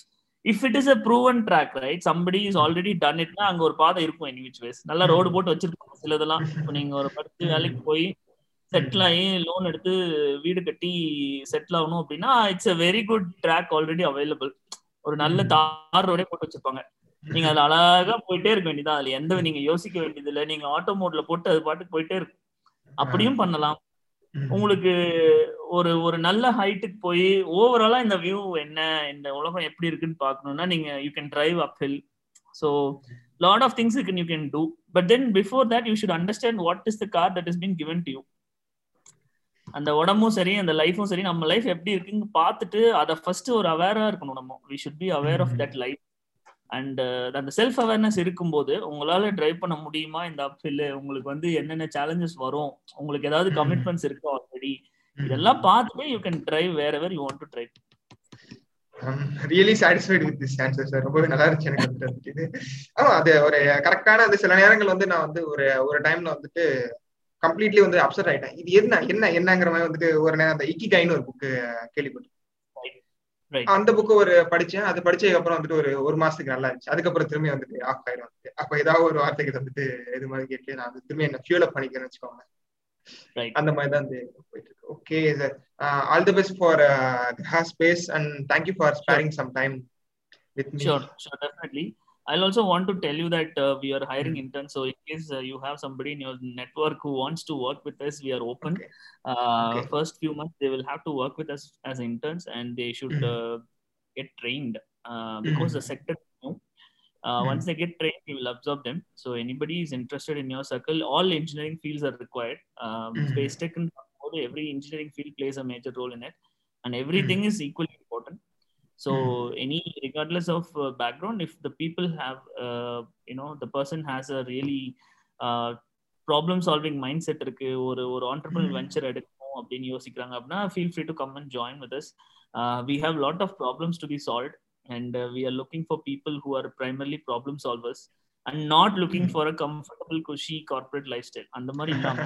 if it is a proven track right somebody is already done இட்னா அங்க ஒரு பாதை இருக்கும் என் விச் வேஸ் நல்லா road போட்டு வச்சிருக்கோம் சிலதெல்லாம். இப்போ நீங்க ஒரு படுத்து வேலைக்கு போய் செட்டில் ஆகி லோன் எடுத்து வீடு கட்டி செட்டில் ஆகணும் அப்படின்னா it's a very good track already available ஒரு நல்ல தார் ரோடே போட்டு வச்சிருப்பாங்க. நீங்க அதுல அழகா போயிட்டே இருக்க வேண்டியதான் அதுல எந்த நீங்க யோசிக்க வேண்டியது இல்ல நீங்க ஆட்டோ மோட்ல போட்டு அது பாட்டுக்கு போயிட்டே இருக்கும். அப்படியும் பண்ணலாம். உங்களுக்கு ஒரு ஒரு நல்ல ஹைட்டுக்கு போய் ஓவராலா இந்த வியூ என்ன இந்த உலகம் எப்படி இருக்குன்னு பாக்கணும்னா நீங்க you can drive up hill so lot of things can you can do but then before that you should understand what is the car that is been given to you அந்த உடம்பும் சரி அந்த லைஃபும் சரி நம்ம லைஃப் எப்படி இருக்குன்னு பார்த்துட்டு அதை ஃபர்ஸ்ட் ஒரு அவேரா இருக்கணும் நம்ம. We should be aware of that life and அந்த செல்ஃப் அவேர்னஸ் இருக்கும்போது உங்களால டிரைவ் பண்ண முடியுமா இந்த அப்ஃபில் உங்களுக்கு வந்து என்னென்ன சேலஞ்சஸ் வரும்? உங்களுக்கு ஏதாவது கமிட்மெண்ட்ஸ் இருக்கா ஆல்ரெடி இதெல்லாம் பார்த்துட்டு you can drive wherever you want to drive really satisfied with this answer sir ரொம்பவே நல்லா இருந்துச்சு எனக்கு இது. ஆமா அது ஒரு கரெக்டான அது சில நேரங்கள் வந்து நான் வந்து ஒரு ஒரு டைம்ல வந்துட்டு கம்ப்ளீட்லி வந்து அப்செட் ஆயிட்டேன். இது என்ன என்ன என்னங்கிற மாதிரி வந்துட்டு ஒரு நேரம் அந்த இக்கிகாயின்னு ஒரு புக்கு கேள்விப்பட்டேன் அந்த புக்கு ஒரு படிச்சேன். அது படிச்சதுக்கு அப்புறம் வந்துட்டு ஒரு ஒரு மாசத்துக்கு நல்லா இருந்துச்சு. அதுக்கப்புறம் திரும்பி வந்துட்டு ஆஃப் ஆயிரும் வந்துட்டு. அப்ப ஏதாவது ஒரு வார்த்தைக்கு வந்துட்டு இது மாதிரி கேட்டு நான் திரும்பி என்ன ஃபியூல் அப் பண்ணிக்கிறேன்னு வச்சுக்கோங்க அந்த மாதிரி தான் போயிட்டு இருக்கு. Okay sir all the best for space and thank you for sparing some time with me sure sure definitely I'll also want to tell you that uh, we are hiring mm. interns. So in case uh, you have somebody in your network who wants to work with us, we are open. Okay. Uh, okay. First few months they will have to work with us as interns, and they should mm. get trained because mm. the sector is new. Once they get trained, we will absorb them. So anybody is interested in your circle, all engineering fields are required. Um, Space tech and every engineering field plays a major role in it, and everything is equally important so mm. any regardless of uh, background if the people have uh, you know the person has a really uh, problem solving mindset இருக்கு ஒரு ஒரு entrepreneurial venture எடுக்கணும் அப்படின்னு யோசிக்கிறாங்க அப்படின்னா feel free to come and join with us uh, we have lot of problems to be solved and uh, we are looking for people who are primarily problem solvers and not looking mm. for a comfortable cushy corporate lifestyle அந்த மாதிரி இல்லாம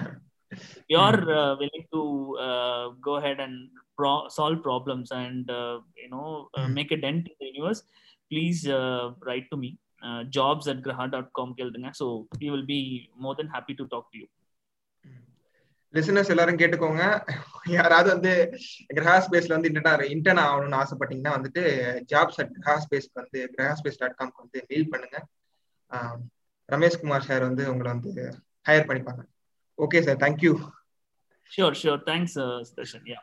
you're uh, willing to uh, go ahead and pro- solve problems and uh, you know uh, make a dent in the universe please uh, write to me uh, jobs at graha.com so we will be more than happy to talk to you listeners எல்லாரும் கேட்டுக்கோங்க யாராவது வந்து கிரகா ஸ்பேஸ்ல வந்து இன்டர்னா intern ஆகணும்னு ஆசைப்பட்டீங்கன்னா வந்துட்டு jobs at கிரகா ஸ்பேஸ்க்கு வந்து கிரகா ஸ்பேஸ் டாட் காம்க்கு வந்து மெயில் பண்ணுங்க ரமேஷ்குமார் சார் வந்து உங்களை வந்து ஹையர் பண்ணிப்பாங்க. Thank you. Sure, sure. Thanks, uh, Station. Yeah.